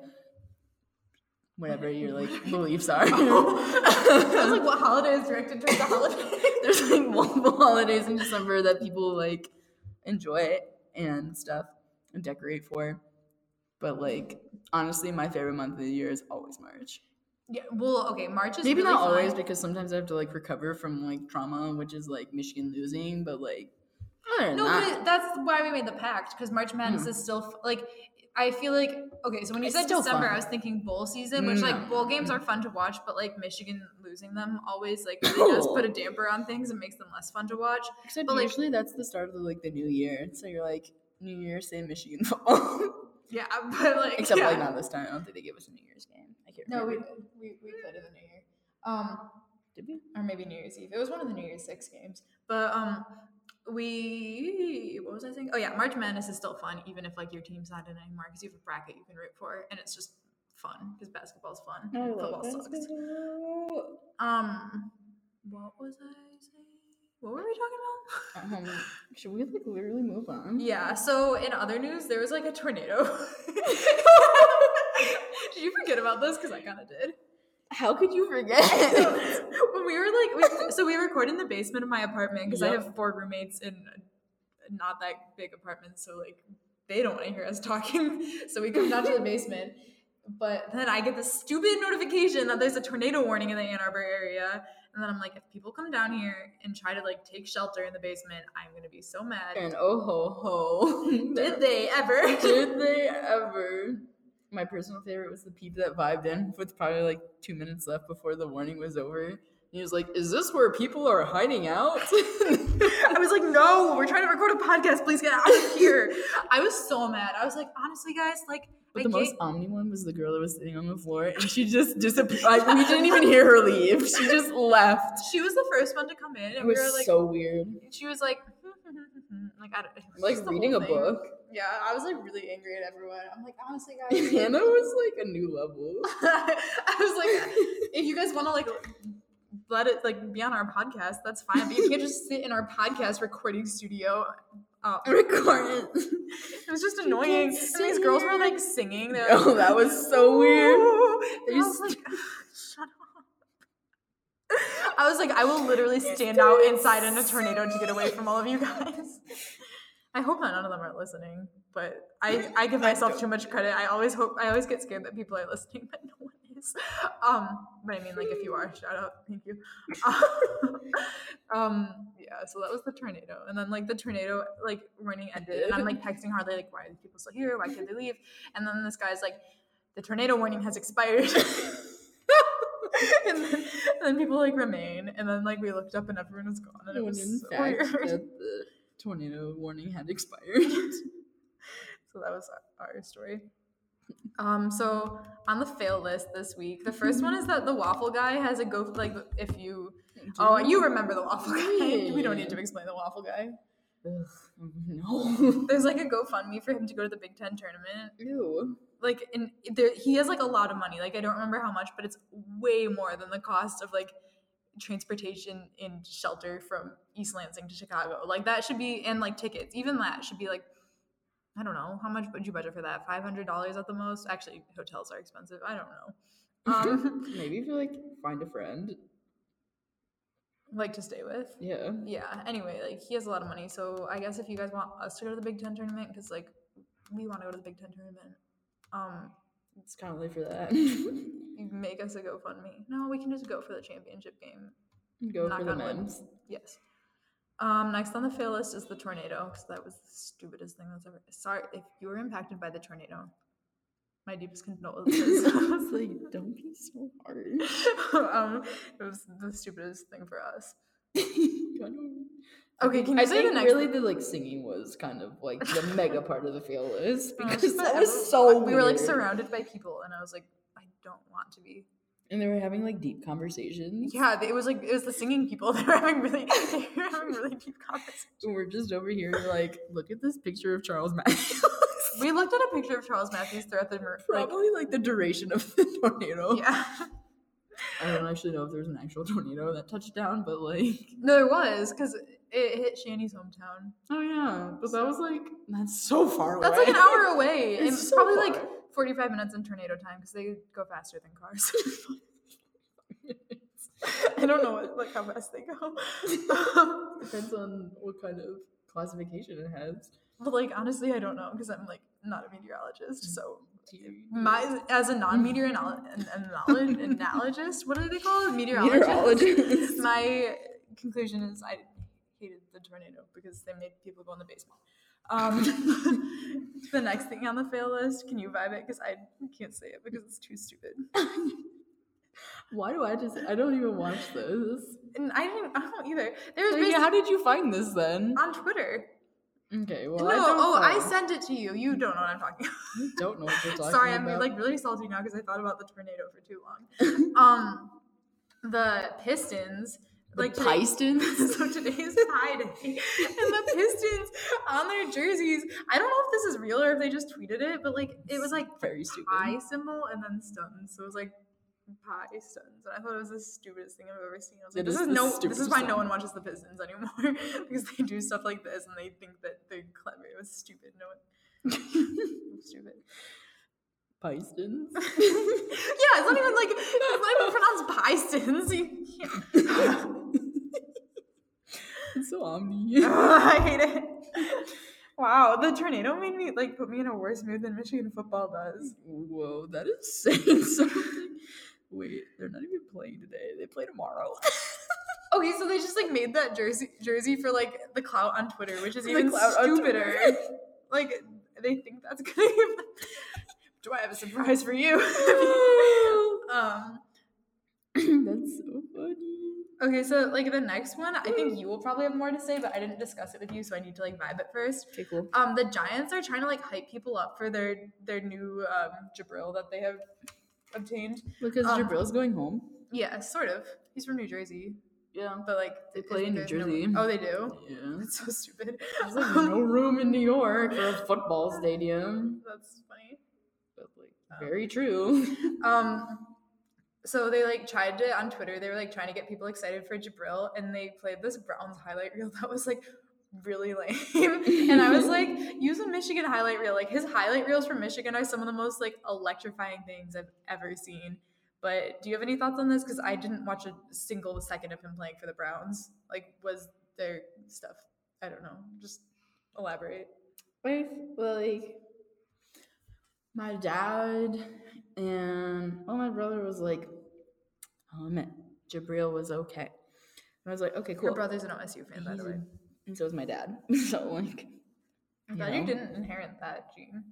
whatever oh. your like beliefs are. Oh. I was like, what holiday is directed towards the holiday? There's like multiple holidays in December that people like enjoy and stuff and decorate for. But like honestly, my favorite month of the year is always March. yeah, well, okay, March is Maybe really not fun. always because sometimes I have to like recover from like trauma, which is like Michigan losing. But like No, that, but that's why we made the pact because March Madness hmm. is still like. I feel like okay, so when you It's said December, fun. I was thinking bowl season, which like bowl games are fun to watch, but like Michigan losing them always like really does put a damper on things and makes them less fun to watch. except but, like- usually that's the start of the, like the new year. So you're like New Year, same Michigan football. Yeah, but like except yeah. like not this time. I don't think they gave us a New Year's game. I can't No, we remember. did. We we played in the New Year. Um, did we? or maybe New Year's Eve. It was one of the New Year's Six games. But um, we what was I saying? Oh yeah, March Madness is still fun, even if like your team's not in anymore, because you have a bracket you can root for, and it's just fun because basketball's fun. I football sucks. Um, what was I saying? What were we talking about? Um, should we like literally move on? Yeah. So in other news, there was like a tornado. did you forget about this? Because I kind of did. How could you forget? when we were like, we, so we record in the basement of my apartment because I have four roommates in not that big apartment, so like they don't want to hear us talking. So we come down to the basement, but then I get this stupid notification that there's a tornado warning in the Ann Arbor area, and then I'm like, if people come down here and try to like take shelter in the basement, I'm gonna be so mad. and oh ho ho. Did they ever? Did they ever? My personal favorite was the peep that vibed in with probably like two minutes left before the warning was over. He was like, "Is this where people are hiding out?" I was like, no, we're trying to record a podcast. Please get out of here. I was so mad. I was like, honestly, guys, like, But I the most omni one was the girl that was sitting on the floor, and she just disappeared. Like we didn't even hear her leave. She just left. she was the first one to come in, It and we was were like, so weird. she was like, hmm, hmm, hmm, like, I don't, Like reading a thing. book. Yeah, I was like really angry at everyone. I'm like, honestly, guys, Hannah was like a new level. I was like, if you guys want to like let it like be on our podcast, that's fine. But you can't just sit in our podcast recording studio. Uh, Record it. it was just annoying. And these girls were like singing. They were Oh, that was so weird. I was like, shut up. I was like, I will literally stand out inside in a tornado to get away from all of you guys. I hope that none of them are listening, but I, I give myself too much credit. I always hope I always get scared that people are listening, but no one is. Um, but I mean, like if you are, shout out, thank you. um, yeah. So that was the tornado, and then like the tornado like warning ended, and I'm like texting Harley like, why are these people still here? Why can't they leave? And then this guy's like, the tornado warning has expired. and, then, and then people like remain, and then like we looked up and everyone was gone, and it was in so fact, weird. the tornado warning had expired. So that was our story. Um, so on the fail list this week, the first one is that the waffle guy has a go like if you oh you remember the waffle guy. We don't need to explain the waffle guy. Ugh, no. There's like a GoFundMe for him to go to the Big Ten tournament. Ew. Like and there he has like a lot of money. Like I don't remember how much, but it's way more than the cost of like transportation and shelter from East Lansing to Chicago. Like that should be and like tickets. Even that should be like I don't know how much would you budget for that? Five hundred dollars at the most. Actually, hotels are expensive. I don't know. Um, Maybe if you like find a friend. like to stay with. Yeah. Yeah. Anyway, like he has a lot of money, so I guess if you guys want us to go to the Big Ten tournament, because like we want to go to the Big Ten tournament, um, It's kind of late for that. you make us a GoFundMe. No, we can just go for the championship game. Go Knock for the men's. Yes. Um, next on the fail list is the tornado, because that was the stupidest thing that's ever. Sorry if you were impacted by the tornado. My deepest condolences. It's like, don't be so hard. um, it was the stupidest thing for us. Okay, can you I say the think next? really the like singing was kind of like the mega part of the fail list because but that was so We were like surrounded by people, and I was like, I don't want to be. And they were having like deep conversations. Yeah, it was like it was the singing people. They were having really, they were having really deep conversations. And we're just over here like, look at this picture of Charles Matthews. We looked at a picture of Charles Matthews throughout the like, Probably like the duration of the tornado. yeah. I don't actually know if there was an actual tornado that touched down, but like, No, there was because it hit Shanny's hometown. oh yeah, but that was like that's so far away. That's like an hour away, It's it's so probably like far. forty-five minutes in tornado time because they go faster than cars. I don't know what, like how fast they go. Depends on what kind of classification it has. but like honestly, I don't know because I'm like not a meteorologist. So my as a non-meteorologist, what do they call it? Meteorologist. Meteorologist. my conclusion is I hated the tornado because they made people go in the basement. Um, the next thing on the fail list, can you vibe it? Because I can't say it because it's too stupid. Why do I just? I don't even watch this. And I didn't. I don't either. There was Like, how did you find this then? on Twitter. Okay, well, no, I don't oh, I sent it to you. You don't know what I'm talking. I don't know what you're talking Sorry, I'm like really salty now because I thought about the tornado for too long. um, the Pistons. The like today- Pistons? so today is tie day, and the Pistons on their jerseys. I don't know if this is real or if they just tweeted it, but like it was like very stupid. pi symbol and then stuns. So it was like pie stuns, and I thought it was the stupidest thing I've ever seen. I was like, It this is no, this is why no one watches the Pistons anymore because they do stuff like this and they think that they're clever. It was stupid. No one. stupid. Pistons. yeah, it's not even like it's not even pronounced Pistons. Can't. it's so omni. I hate it. Wow, the tornado made me like put me in a worse mood than Michigan football does. Whoa, that is saying something. Wait, they're not even playing today. They play tomorrow. Okay, so they just like made that jersey jersey for like the clout on Twitter, which is The even stupider. Like they think that's gonna. Do I have a surprise for you? um. That's so funny. Okay, so like the next one, I think you will probably have more to say, but I didn't discuss it with you, so I need to like vibe it first. Okay, cool. Um, the Giants are trying to like hype people up for their their new um Jabrill that they have obtained. Because um, Jabrill's going home. Yeah, sort of. He's from New Jersey, Yeah. but like They play in New there no- Jersey. oh, they do. Yeah. That's so stupid. There's like no room in New York for a football stadium. That's funny. But like Oh. Very true. Um, so they like tried to on Twitter. They were like trying to get people excited for Jabrill, and they played this Browns highlight reel that was like really lame. and I was like, use a Michigan highlight reel. Like his highlight reels from Michigan are some of the most like electrifying things I've ever seen. But do you have any thoughts on this? Because I didn't watch a single second of him playing for the Browns. Like, was their stuff? I don't know. Just elaborate. Well, like my dad and well, my brother was like, um, Jabrill was okay. And I was like, okay, cool. Your brother's an OSU fan, by the way. And so is my dad. so like, I'm you glad you know. didn't inherit that gene.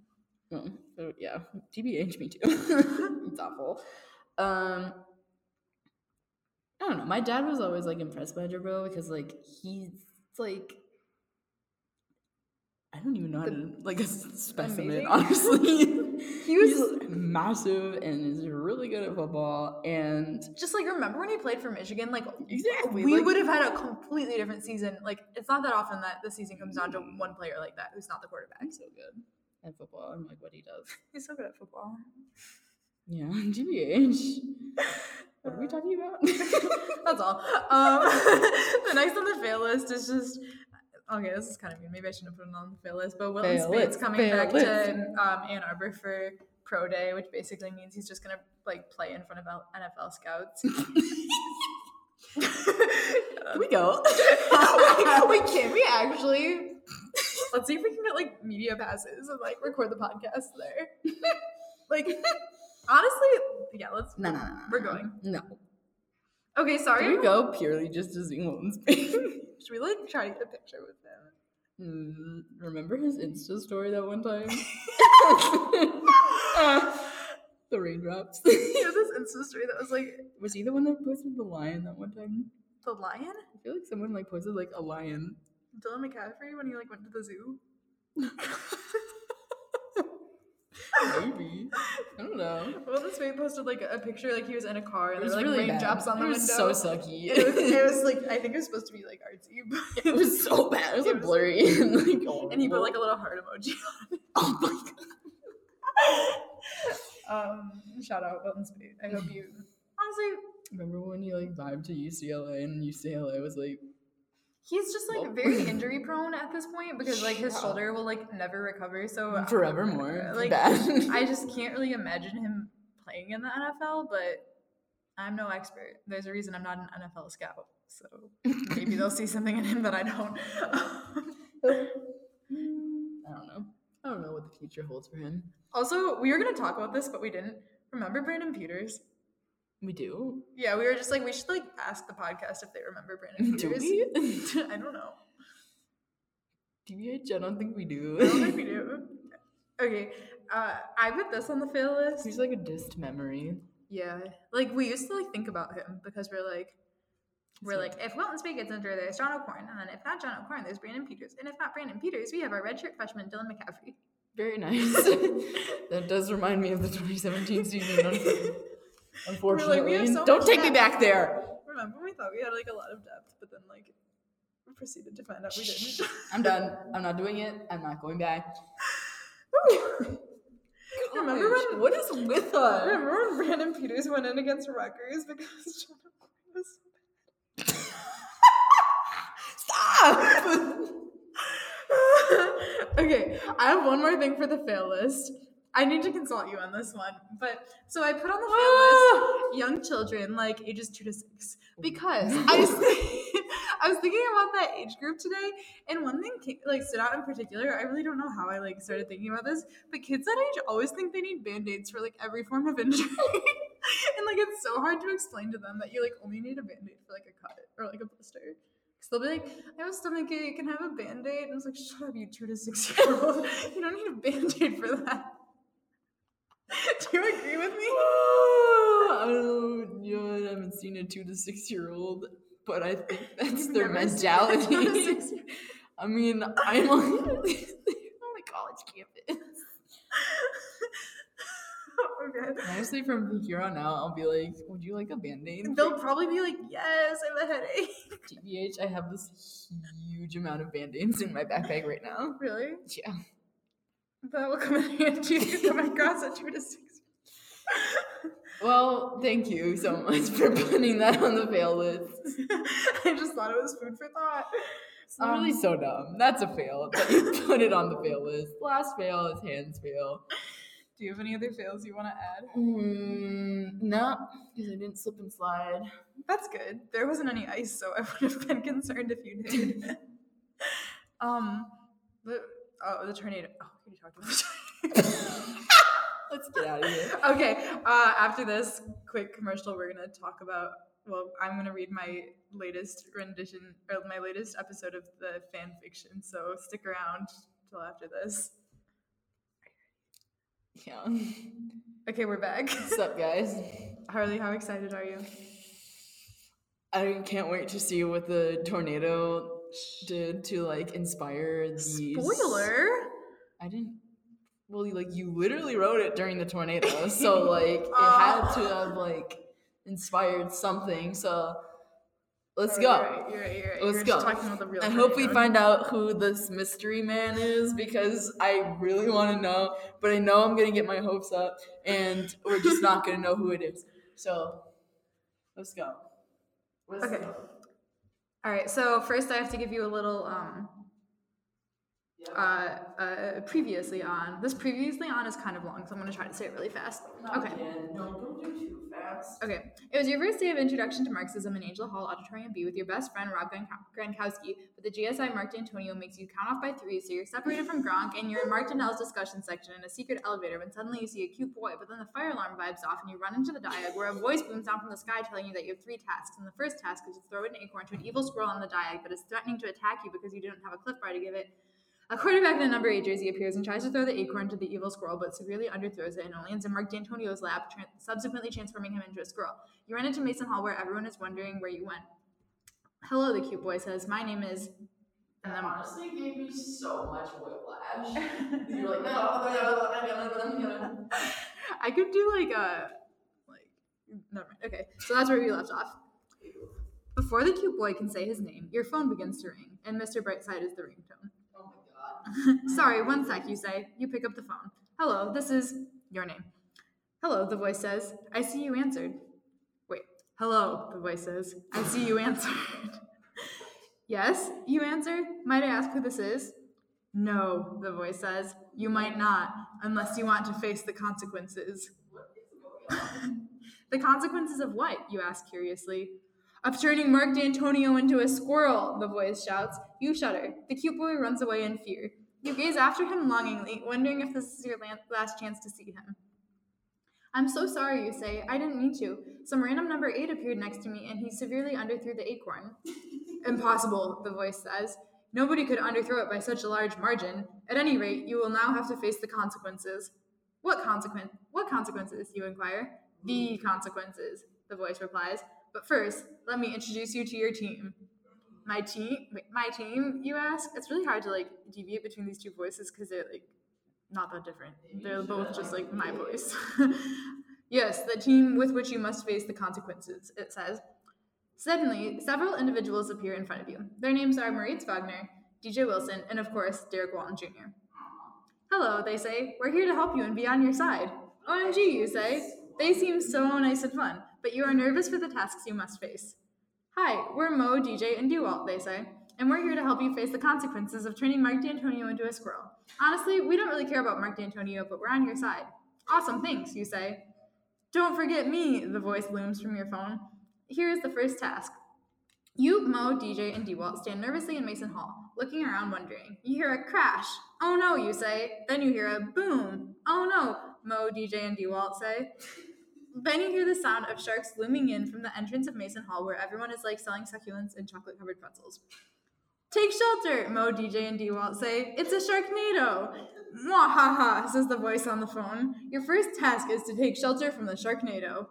Oh, so yeah, TBH, me too. it's awful. Um, I don't know. My dad was always like impressed by Jabrill because like he's like I don't even know how to like a specimen. Amazing. Honestly, He was- He's massive and is really good at football. And just like remember when he played for Michigan? Like Exactly, we like- would have had a completely different season. Like it's not that often that the season comes down to one player like that who's not the quarterback. I'm so good at football. I'm like what he does. He's so good at football. Yeah, TBH. What are we talking about? That's all. Um, the next on the fail list is just okay. This is kind of mean. Maybe I shouldn't have put it on the fail list. But Wilton Fail Speight's list, coming fail back list. to um, Ann Arbor for pro day, which basically means he's just gonna like play in front of NFL scouts. Can we go? Wait, can we actually? Let's see if we can get like media passes and like record the podcast there. like, honestly, yeah, let's. No, no, no. We're going. No. Okay, sorry. Can we go purely just to see Wilton Speight? Should we like try to get a picture with him? Mm, remember his Insta story that one time? the raindrops. He had this Insta story that was like Was he the one that posted the lion that one time? the lion. I feel like someone like posted like a lion. Dylan McCaffrey when he like went to the zoo. Maybe. I don't know. Well, this man posted like a picture like he was in a car and It there was were like really raindrops bad. on the it was window. so sucky. it, was, it was like I think it was supposed to be like artsy, but It was so bad. It was It like was- blurry and like and he put like a little heart emoji. oh my god. um, shout out Wilton Speight. I hope you honestly Remember when you like vibed to UCLA and UCLA was like he's just like Well- very injury prone at this point because like his Yeah. shoulder will like never recover. So uh, forevermore. like bad. I just can't really imagine him playing in the NFL, but I'm no expert. There's a reason I'm not an NFL scout. So maybe they'll see something in him that I don't. I don't know. I don't know what the future holds for him. also, we were gonna talk about this, but we didn't. Remember Brandon Peters? We do. Yeah, we were just like we should like ask the podcast if they remember Brandon Do we? I don't know. DBH, I don't think we do. I don't think we do. Okay, uh, I put this on the fail list. He's like a dist memory. Yeah, like we used to like think about him because we're like, we're So- like, if Wilton Speight gets injured, there's John O'Korn, and then if not John O'Korn, there's Brandon Peters, and if not Brandon Peters, we have our redshirt freshman Dylan McCaffrey. Very nice. that does remind me of the 2017 season. Un- Unfortunately, have so don't take me back there. Remember, we thought we had like a lot of depth, but then like we proceeded to find out we didn't. I'm done. I'm not doing it. I'm not going back. Remember when- What is with us? Remember when Brandon Peters went in against Rutgers because O'Korn was Stop! okay, I have one more thing for the fail list. I need to consult you on this one. But so I put on the fail list ah. young children like ages two to six because I was, I was thinking about that age group today, and one thing ca- like stood out in particular. I really don't know how I like started thinking about this, but kids that age always think they need band aids for like every form of injury, and like it's so hard to explain to them that you like only need a band aid for like a cut or like a blister. Cause they'll be like, I have a stomach ache, can I have a band aid? And it's like, shut up, you two to six year old. You don't need a band aid for that. Do you agree with me? Oh, I don't know. You know, I haven't seen a two to six year old, but I think that's You've their never seen a mentality. two to six year- I mean, I'm on, I'm on a college campus. Oh, okay. Honestly, from here on out, I'll be like, "Would you like a band aid?" They'll probably be like, yes, I have a headache. TBH, I have this huge amount of band aids in my backpack right now. Really? Yeah. That will come in handy if you come across a six. Well, thank you so much for putting that on the fail list. I just thought it was food for thought. It's Um, so dumb. That's a fail. But you put it on the fail list. Last fail is hands fail. Do you have any other fails you want to add? Mm, no, because I didn't slip and slide. That's good. There wasn't any ice, so I would have been concerned if you did. um, the oh the tornado. Oh, we already talked about the tornado. Let's get out of here. okay. Uh, after this quick commercial, we're gonna talk about. Well, I'm gonna read my latest rendition or my latest episode of the fan fiction. So stick around till after this. Yeah. Okay, we're back. What's up, guys? Harley, how excited are you? I can't wait to see what the tornado did to like inspire these. Spoiler. I didn't. Well, like you literally wrote it during the tornado, so like it had to have like inspired something. So let's Oh, go. You're right. You're right. You're right. Let's go. Talking about the real I hope we find out who this mystery man is because I really want to know, but I know I'm gonna get my hopes up, and we're just not gonna know who it is. So let's go. Let's Okay. go. All right. So first, I have to give you a little um uh, uh previously on. This previously on is kind of long, so I'm gonna try to say it really fast. Not Okay. No, don't do too fast. Okay. It was your first day of introduction to Marxism in Angell Hall Auditorium B with your best friend Rob Gronkowski, but the GSI Mark Dantonio makes you count off by three, so you're separated from Gronk and you're in Mark Donnal's discussion section in a secret elevator when suddenly you see a cute boy, but then the fire alarm vibes off and you run into the diag where a voice booms down from the sky telling you that you have three tasks. And the first task is to throw an acorn to an evil squirrel on the diag that is threatening to attack you because you didn't have a cliff bar to give it. A quarterback in a number eight jersey appears and tries to throw the acorn to the evil squirrel, but severely underthrows it and only ends in Mark Dantonio's lap, tran subsequently transforming him into a squirrel. You run into Mason Hall where everyone is wondering where you went. Hello, the cute boy says. My name is. And then honestly gave me so much whiplash. you were like, no, I could do like a like never mind. Okay, so that's where we left off. Before the cute boy can say his name, your phone begins to ring, and Mr. Brightside is the ringtone. Sorry, one sec, you say. You pick up the phone. Hello, this is your name. Hello, the voice says. I see you answered. Wait, hello, the voice says. I see you answered. yes, you answer. Might I ask who this is? No, the voice says. You might not, unless you want to face the consequences. The consequences of what? You ask curiously. Of turning Mark Dantonio into a squirrel, the voice shouts. You shudder. The cute boy runs away in fear. You gaze after him longingly, wondering if this is your last chance to see him. I'm so sorry, you say. I didn't mean to. Some random number eight appeared next to me, and he severely underthrew the acorn. Impossible, the voice says. Nobody could underthrow it by such a large margin. At any rate, you will now have to face the consequences. What consequence? What consequences? You inquire. The consequences, the voice replies. But first, let me introduce you to your team. My team? My team? You ask. It's really hard to like deviate between these two voices because they're like not that different. They're both just like my voice. yes, the team with which you must face the consequences. It says. Suddenly, several individuals appear in front of you. Their names are Moritz Wagner, DJ Wilson, and of course, Derrick Walton Jr. Hello, they say. We're here to help you and be on your side. OMG, you say. They seem so nice and fun, but you are nervous for the tasks you must face. Hi, we're Mo, DJ, and Dewalt, they say, and we're here to help you face the consequences of turning Mark Dantonio into a squirrel. Honestly, we don't really care about Mark Dantonio, but we're on your side. Awesome, thanks, you say. Don't forget me, the voice looms from your phone. Here is the first task. You, Mo, DJ, and Dewalt stand nervously in Mason Hall, looking around wondering. You hear a crash. Oh no, you say. Then you hear a boom. Oh no, Mo, DJ, and Dewalt say. Then you hear the sound of sharks looming in from the entrance of Mason Hall, where everyone is like selling succulents and chocolate covered pretzels. Take shelter, Mo, DJ, and Dewalt say. It's a Sharknado. Mwahaha, says the voice on the phone. Your first task is to take shelter from the Sharknado.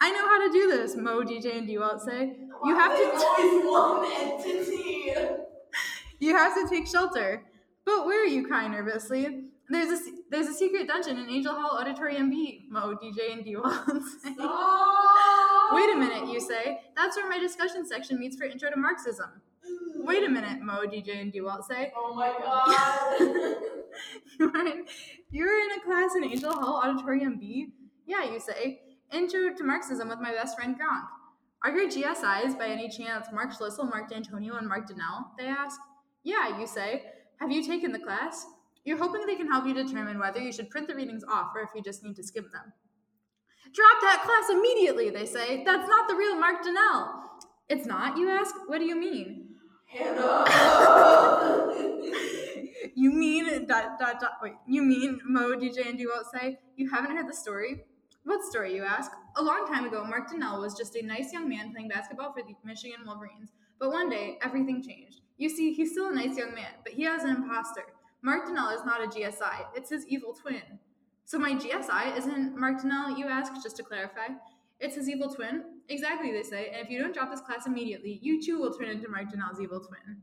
I know how to do this, Mo, DJ, and Dewalt say. You have to always one entity. you have to take shelter. But where are you crying nervously? There's a there's a secret dungeon in Angell Hall Auditorium B, Mo, DJ, and Dewalt say. Stop. Wait a minute, you say. That's where my discussion section meets for Intro to Marxism. Wait a minute, Mo, DJ, and Dewalt say. Oh my god. You're in, you're in a class in Angell Hall Auditorium B? Yeah, you say. Intro to Marxism with my best friend Gronk. Are your GSIs by any chance Mark Schlissel, Mark Dantonio, and Mark Donnal? They ask. Yeah, you say. Have you taken the class? You're hoping they can help you determine whether you should print the readings off or if you just need to skim them. Drop that class immediately, they say. That's not the real Mark Donnal. It's not, you ask? What do you mean? Hannah. you mean dot dot dot wait, you mean Mo, DJ, and Dewalt say you haven't heard the story? What story, you ask? A long time ago, Mark Donnal was just a nice young man playing basketball for the Michigan Wolverines. But one day, everything changed. You see, he's still a nice young man, but he has an imposter. Mark Donnal is not a GSI, it's his evil twin. So my GSI isn't Mark Donnal, you ask, just to clarify? It's his evil twin? Exactly, they say, and if you don't drop this class immediately, you too will turn into Mark Donnal's evil twin.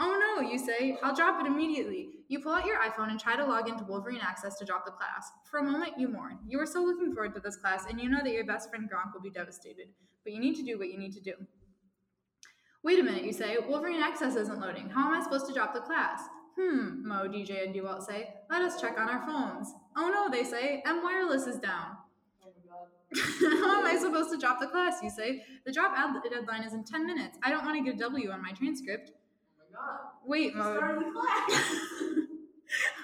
Oh no, you say, I'll drop it immediately. You pull out your iPhone and try to log into Wolverine Access to drop the class. For a moment, you mourn. You are so looking forward to this class, and you know that your best friend Gronk will be devastated. But you need to do what you need to do. Wait a minute, you say. Wolverine Access isn't loading. How am I supposed to drop the class? Hmm, Mo, DJ, and Dewalt say. Let us check on our phones. Oh no, they say. M Wireless is down. Oh. How am I supposed to drop the class? You say. The drop ad- deadline is in 10 minutes. I don't want to get a W on my transcript. Oh my god. Wait, Mo. started the class.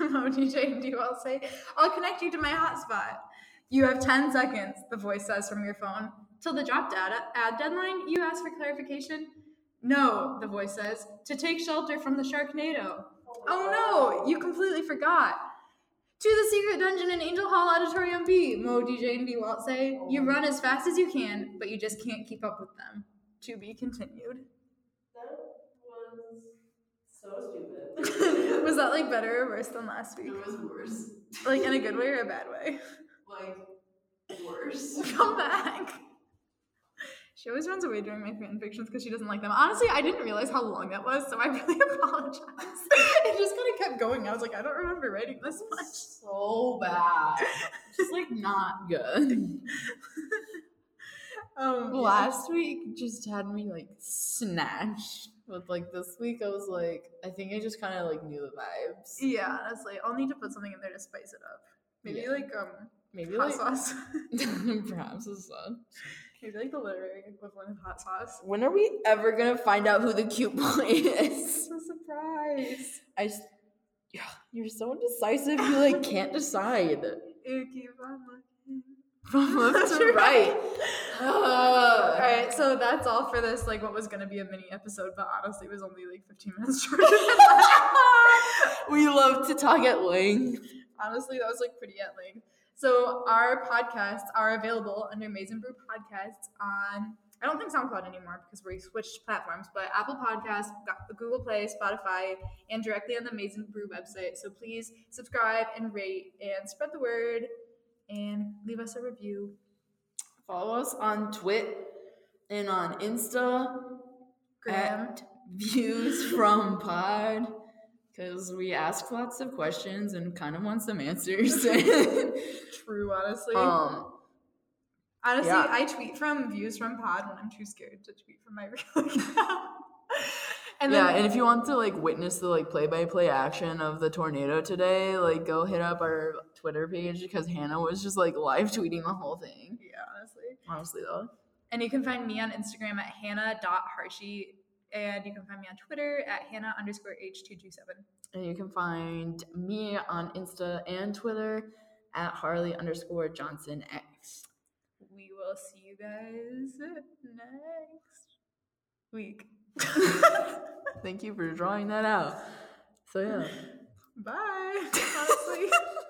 Mo, DJ, and Dewalt say. I'll connect you to my hotspot. You have 10 seconds, the voice says from your phone. Till the drop data ad deadline, you ask for clarification. No, the voice says, to take shelter from the Sharknado. Oh no, you completely forgot. To the secret dungeon in Angell Hall Auditorium B, Mo, DJ, and D Walt say, you run as fast as you can, but you just can't keep up with them. To be continued. That was so stupid. Was that like better or worse than last week? it was worse. Like in a good way or a bad way? Like worse. Come back. She always runs away during my fan fictions because she doesn't like them. Honestly, I didn't realize how long that was, so I really apologize. it just kind of kept going. I was like, I don't remember writing this much. So bad. Just like not good. Um, yeah. Last week just had me like snatched. But like this week I was like I think I just kinda like knew the vibes. Yeah, honestly, I'll need to put something in there to spice it up. Maybe Yeah. like um Maybe hot like sauce. perhaps a sun. Maybe like the literary equivalent of hot sauce. When are we ever gonna find out who the cute boy is? A surprise. I just, yeah, you're so indecisive. You like can't decide You keep on looking. from left to right. All Ugh. right, so that's all for this. Like, what was gonna be a mini episode, but honestly, it was only like 15 minutes shorter. we love to talk at length. honestly, that was like pretty at length. So our podcasts are available under Maize n Brew Podcasts on. I don't think SoundCloud anymore because we switched platforms, but Apple Podcasts, Google Play, Spotify, and directly on the Maize n Brew website. So please subscribe and rate and spread the word and leave us a review. Follow us on Twit and on Insta Graham. Views from Pod because we ask lots of questions and kind of want some answers. True, honestly. um, honestly, yeah. I tweet from views from pod when I'm too scared to tweet from my real account. and yeah, then, and if you want to like witness the like play-by-play action of the tornado today, like go hit up our Twitter page because Hannah was just like live tweeting the whole thing. yeah, honestly. Honestly though. And you can find me on Instagram at hannah.harshi. And you can find me on Twitter at hannah underscore h227. And you can find me on Insta and Twitter at Harley underscore Johnson X. We will see you guys next week. Thank you for drawing that out. So yeah. Bye. Honestly.